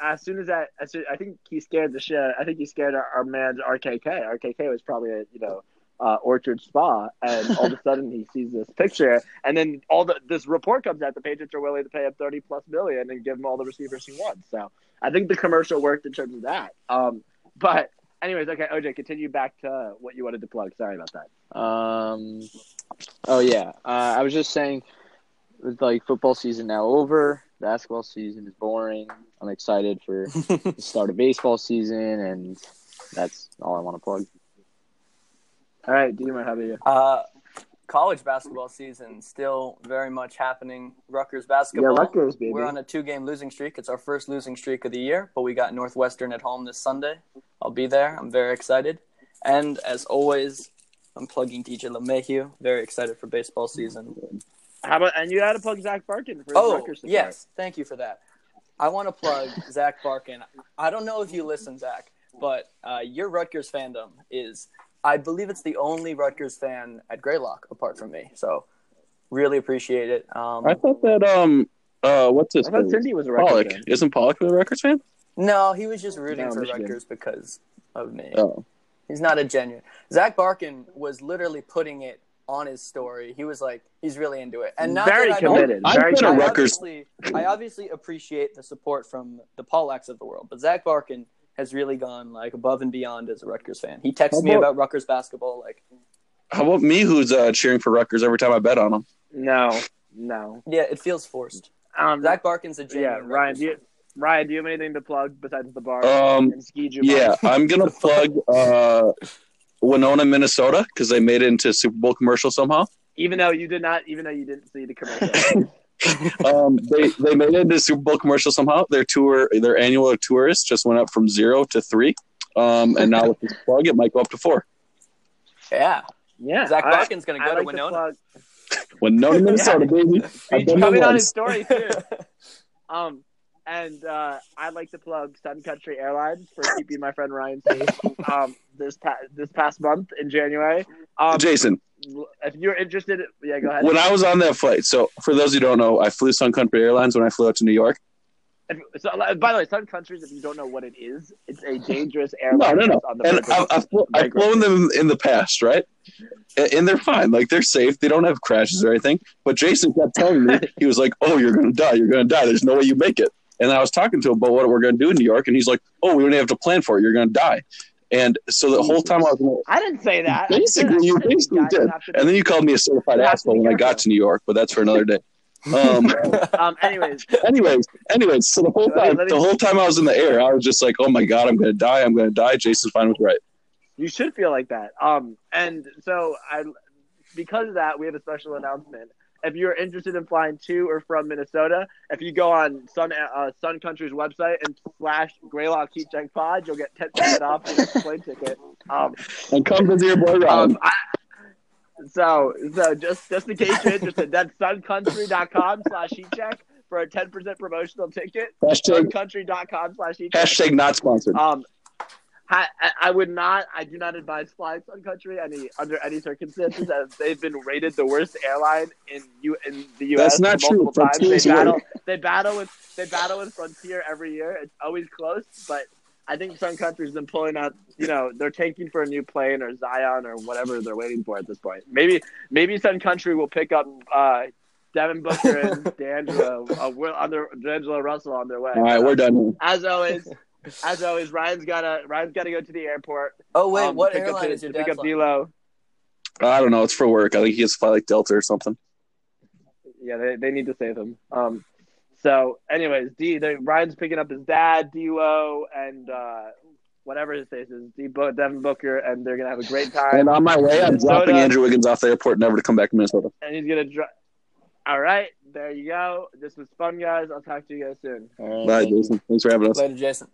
As soon as that, as soon, I think he scared the shit. I think he scared our, our man's RKK. RKK was probably a you know uh, Orchids Spa, and all of a sudden he sees this picture, and then all the this report comes out. The Patriots are willing to pay him thirty plus million and give him all the receivers he wants. So I think the commercial worked in terms of that. Um, but anyways, okay, OJ, continue back to what you wanted to plug. Sorry about that. Um, oh yeah, uh, I was just saying, with like football season now over, basketball season is boring. I'm excited for the start of baseball season, and that's all I want to plug. All right, Deemer, how about you? Uh, college basketball season still very much happening. Rutgers basketball. Yeah, basketball. Rutgers, baby. We're on a two-game losing streak. It's our first losing streak of the year, but we got Northwestern at home this Sunday. I'll be there. I'm very excited. And as always, I'm plugging DJ LeMahieu. Very excited for baseball season. How about and you had to plug Zach Barkin for his Oh, Rutgers support. yes. Thank you for that. I want to plug Zach Barkin. I don't know if you listen, Zach, but uh, your Rutgers fandom is, I believe it's the only Rutgers fan at Greylock apart from me. So really appreciate it. Um, I thought that um uh what's his I thought? Cindy was a Rutgers Pollock fan. isn't Pollock a Rutgers fan? No, he was just rooting No, for Michigan. Rutgers because of me. Oh. He's not a genuine. Zach Barkin was literally putting it on his story. He was like, he's really into it, and not Very that I don't- committed. I'm Very I. Rutgers- obviously, I obviously appreciate the support from the Pollacks of the world, but Zach Barkin has really gone like above and beyond as a Rutgers fan. He texts How me about- about Rutgers basketball. Like, How about me, who's uh, cheering for Rutgers every time I bet on them? No, no. yeah, it feels forced. Um, Zach Barkin's a yeah. Ryan. Do you. Ryan, do you have anything to plug besides the bar Um, and Ski-U-Mah? Yeah, I'm gonna plug uh, Winona, Minnesota, because they made it into a Super Bowl commercial somehow. Even though you did not, even though you didn't see the commercial. um, they they made it into a Super Bowl commercial somehow. Their tour, their annual tourists just went up from zero to three, um, and now with this plug, it might go up to four. Yeah, yeah, Zach I- Barkin's gonna go to Winona. Winona, Minnesota, baby. I've Beach been there coming on his story too. Um, and uh, I'd like to plug Sun Country Airlines for keeping my friend Ryan safe. Um, this pa- this past month in January. Um, Jason, if you're interested, yeah, go ahead. when I was on that flight, so for those who don't know, I flew Sun Country Airlines when I flew out to New York. So, uh, by the way, Sun Countries, if you don't know what it is, it's a dangerous airline. no, no. that's On the And I, of I've, flo- I've flown them in the past, right? And and they're fine. Like they're safe. They don't have crashes or anything. But Jason kept telling me he was like, "Oh, you're gonna die. You're gonna die. There's no way you make it." And I was talking to him about what we're gonna do in New York, and he's like, "Oh, we don't have to plan for it. You're gonna die." And so the whole time I was, in I didn't say that. Basically, you basically did. to And then you called me a certified to asshole when I got to New York, but that's for another day. Um, um, anyways, anyways, anyways, so the whole time, the whole time I was in the air, I was just like, "Oh my god, I'm gonna die. I'm gonna die." Jason Fine was right. You should feel like that. Um, and so I, because of that, we have a special announcement. If you're interested in flying to or from Minnesota, if you go on Sun uh, Sun Country's website and slash Greylock Heat Check Pod, you'll get ten percent off your plane ticket. Um, And come visit your boy Ryan. um, I, so so just just in case you're interested, that's suncountry.com slash heat check for a ten percent promotional ticket. hashtag Suncountry.com slash heat check. hashtag not sponsored. Um, I, would not. I do not advise flying Sun Country any under any circumstances, as they've been rated the worst airline in you in the U.S. That's not true. They battle. right. They battle with they battle with Frontier every year. It's always close, but I think Sun Country's been pulling out. You know, they're tanking for a new plane or Zion or whatever they're waiting for at this point. Maybe maybe Sun Country will pick up. Uh, Devin Booker and D'Angelo, uh, Will- on their, D'Angelo Russell on their way. All right, we're done. As always, as always, Ryan's gotta Ryan's gotta go to the airport. Oh wait, um, what pick up airline his- is your to pick up flying? D'Lo? I don't know. It's for work. I think he has to fly like Delta or something. Yeah, they, they need to save him. Um, so, anyways, D they, Ryan's picking up his dad, D'Lo, and uh, whatever his face is, D Bo, Devin Booker, and they're gonna have a great time. And on my way, I'm Minnesota. dropping Andrew Wiggins off the airport, never to come back to Minnesota. and he's gonna. Dr- All right, there you go. This was fun, guys. I'll talk to you guys soon. Bye, Jason. Thanks for having us. Later, Jason.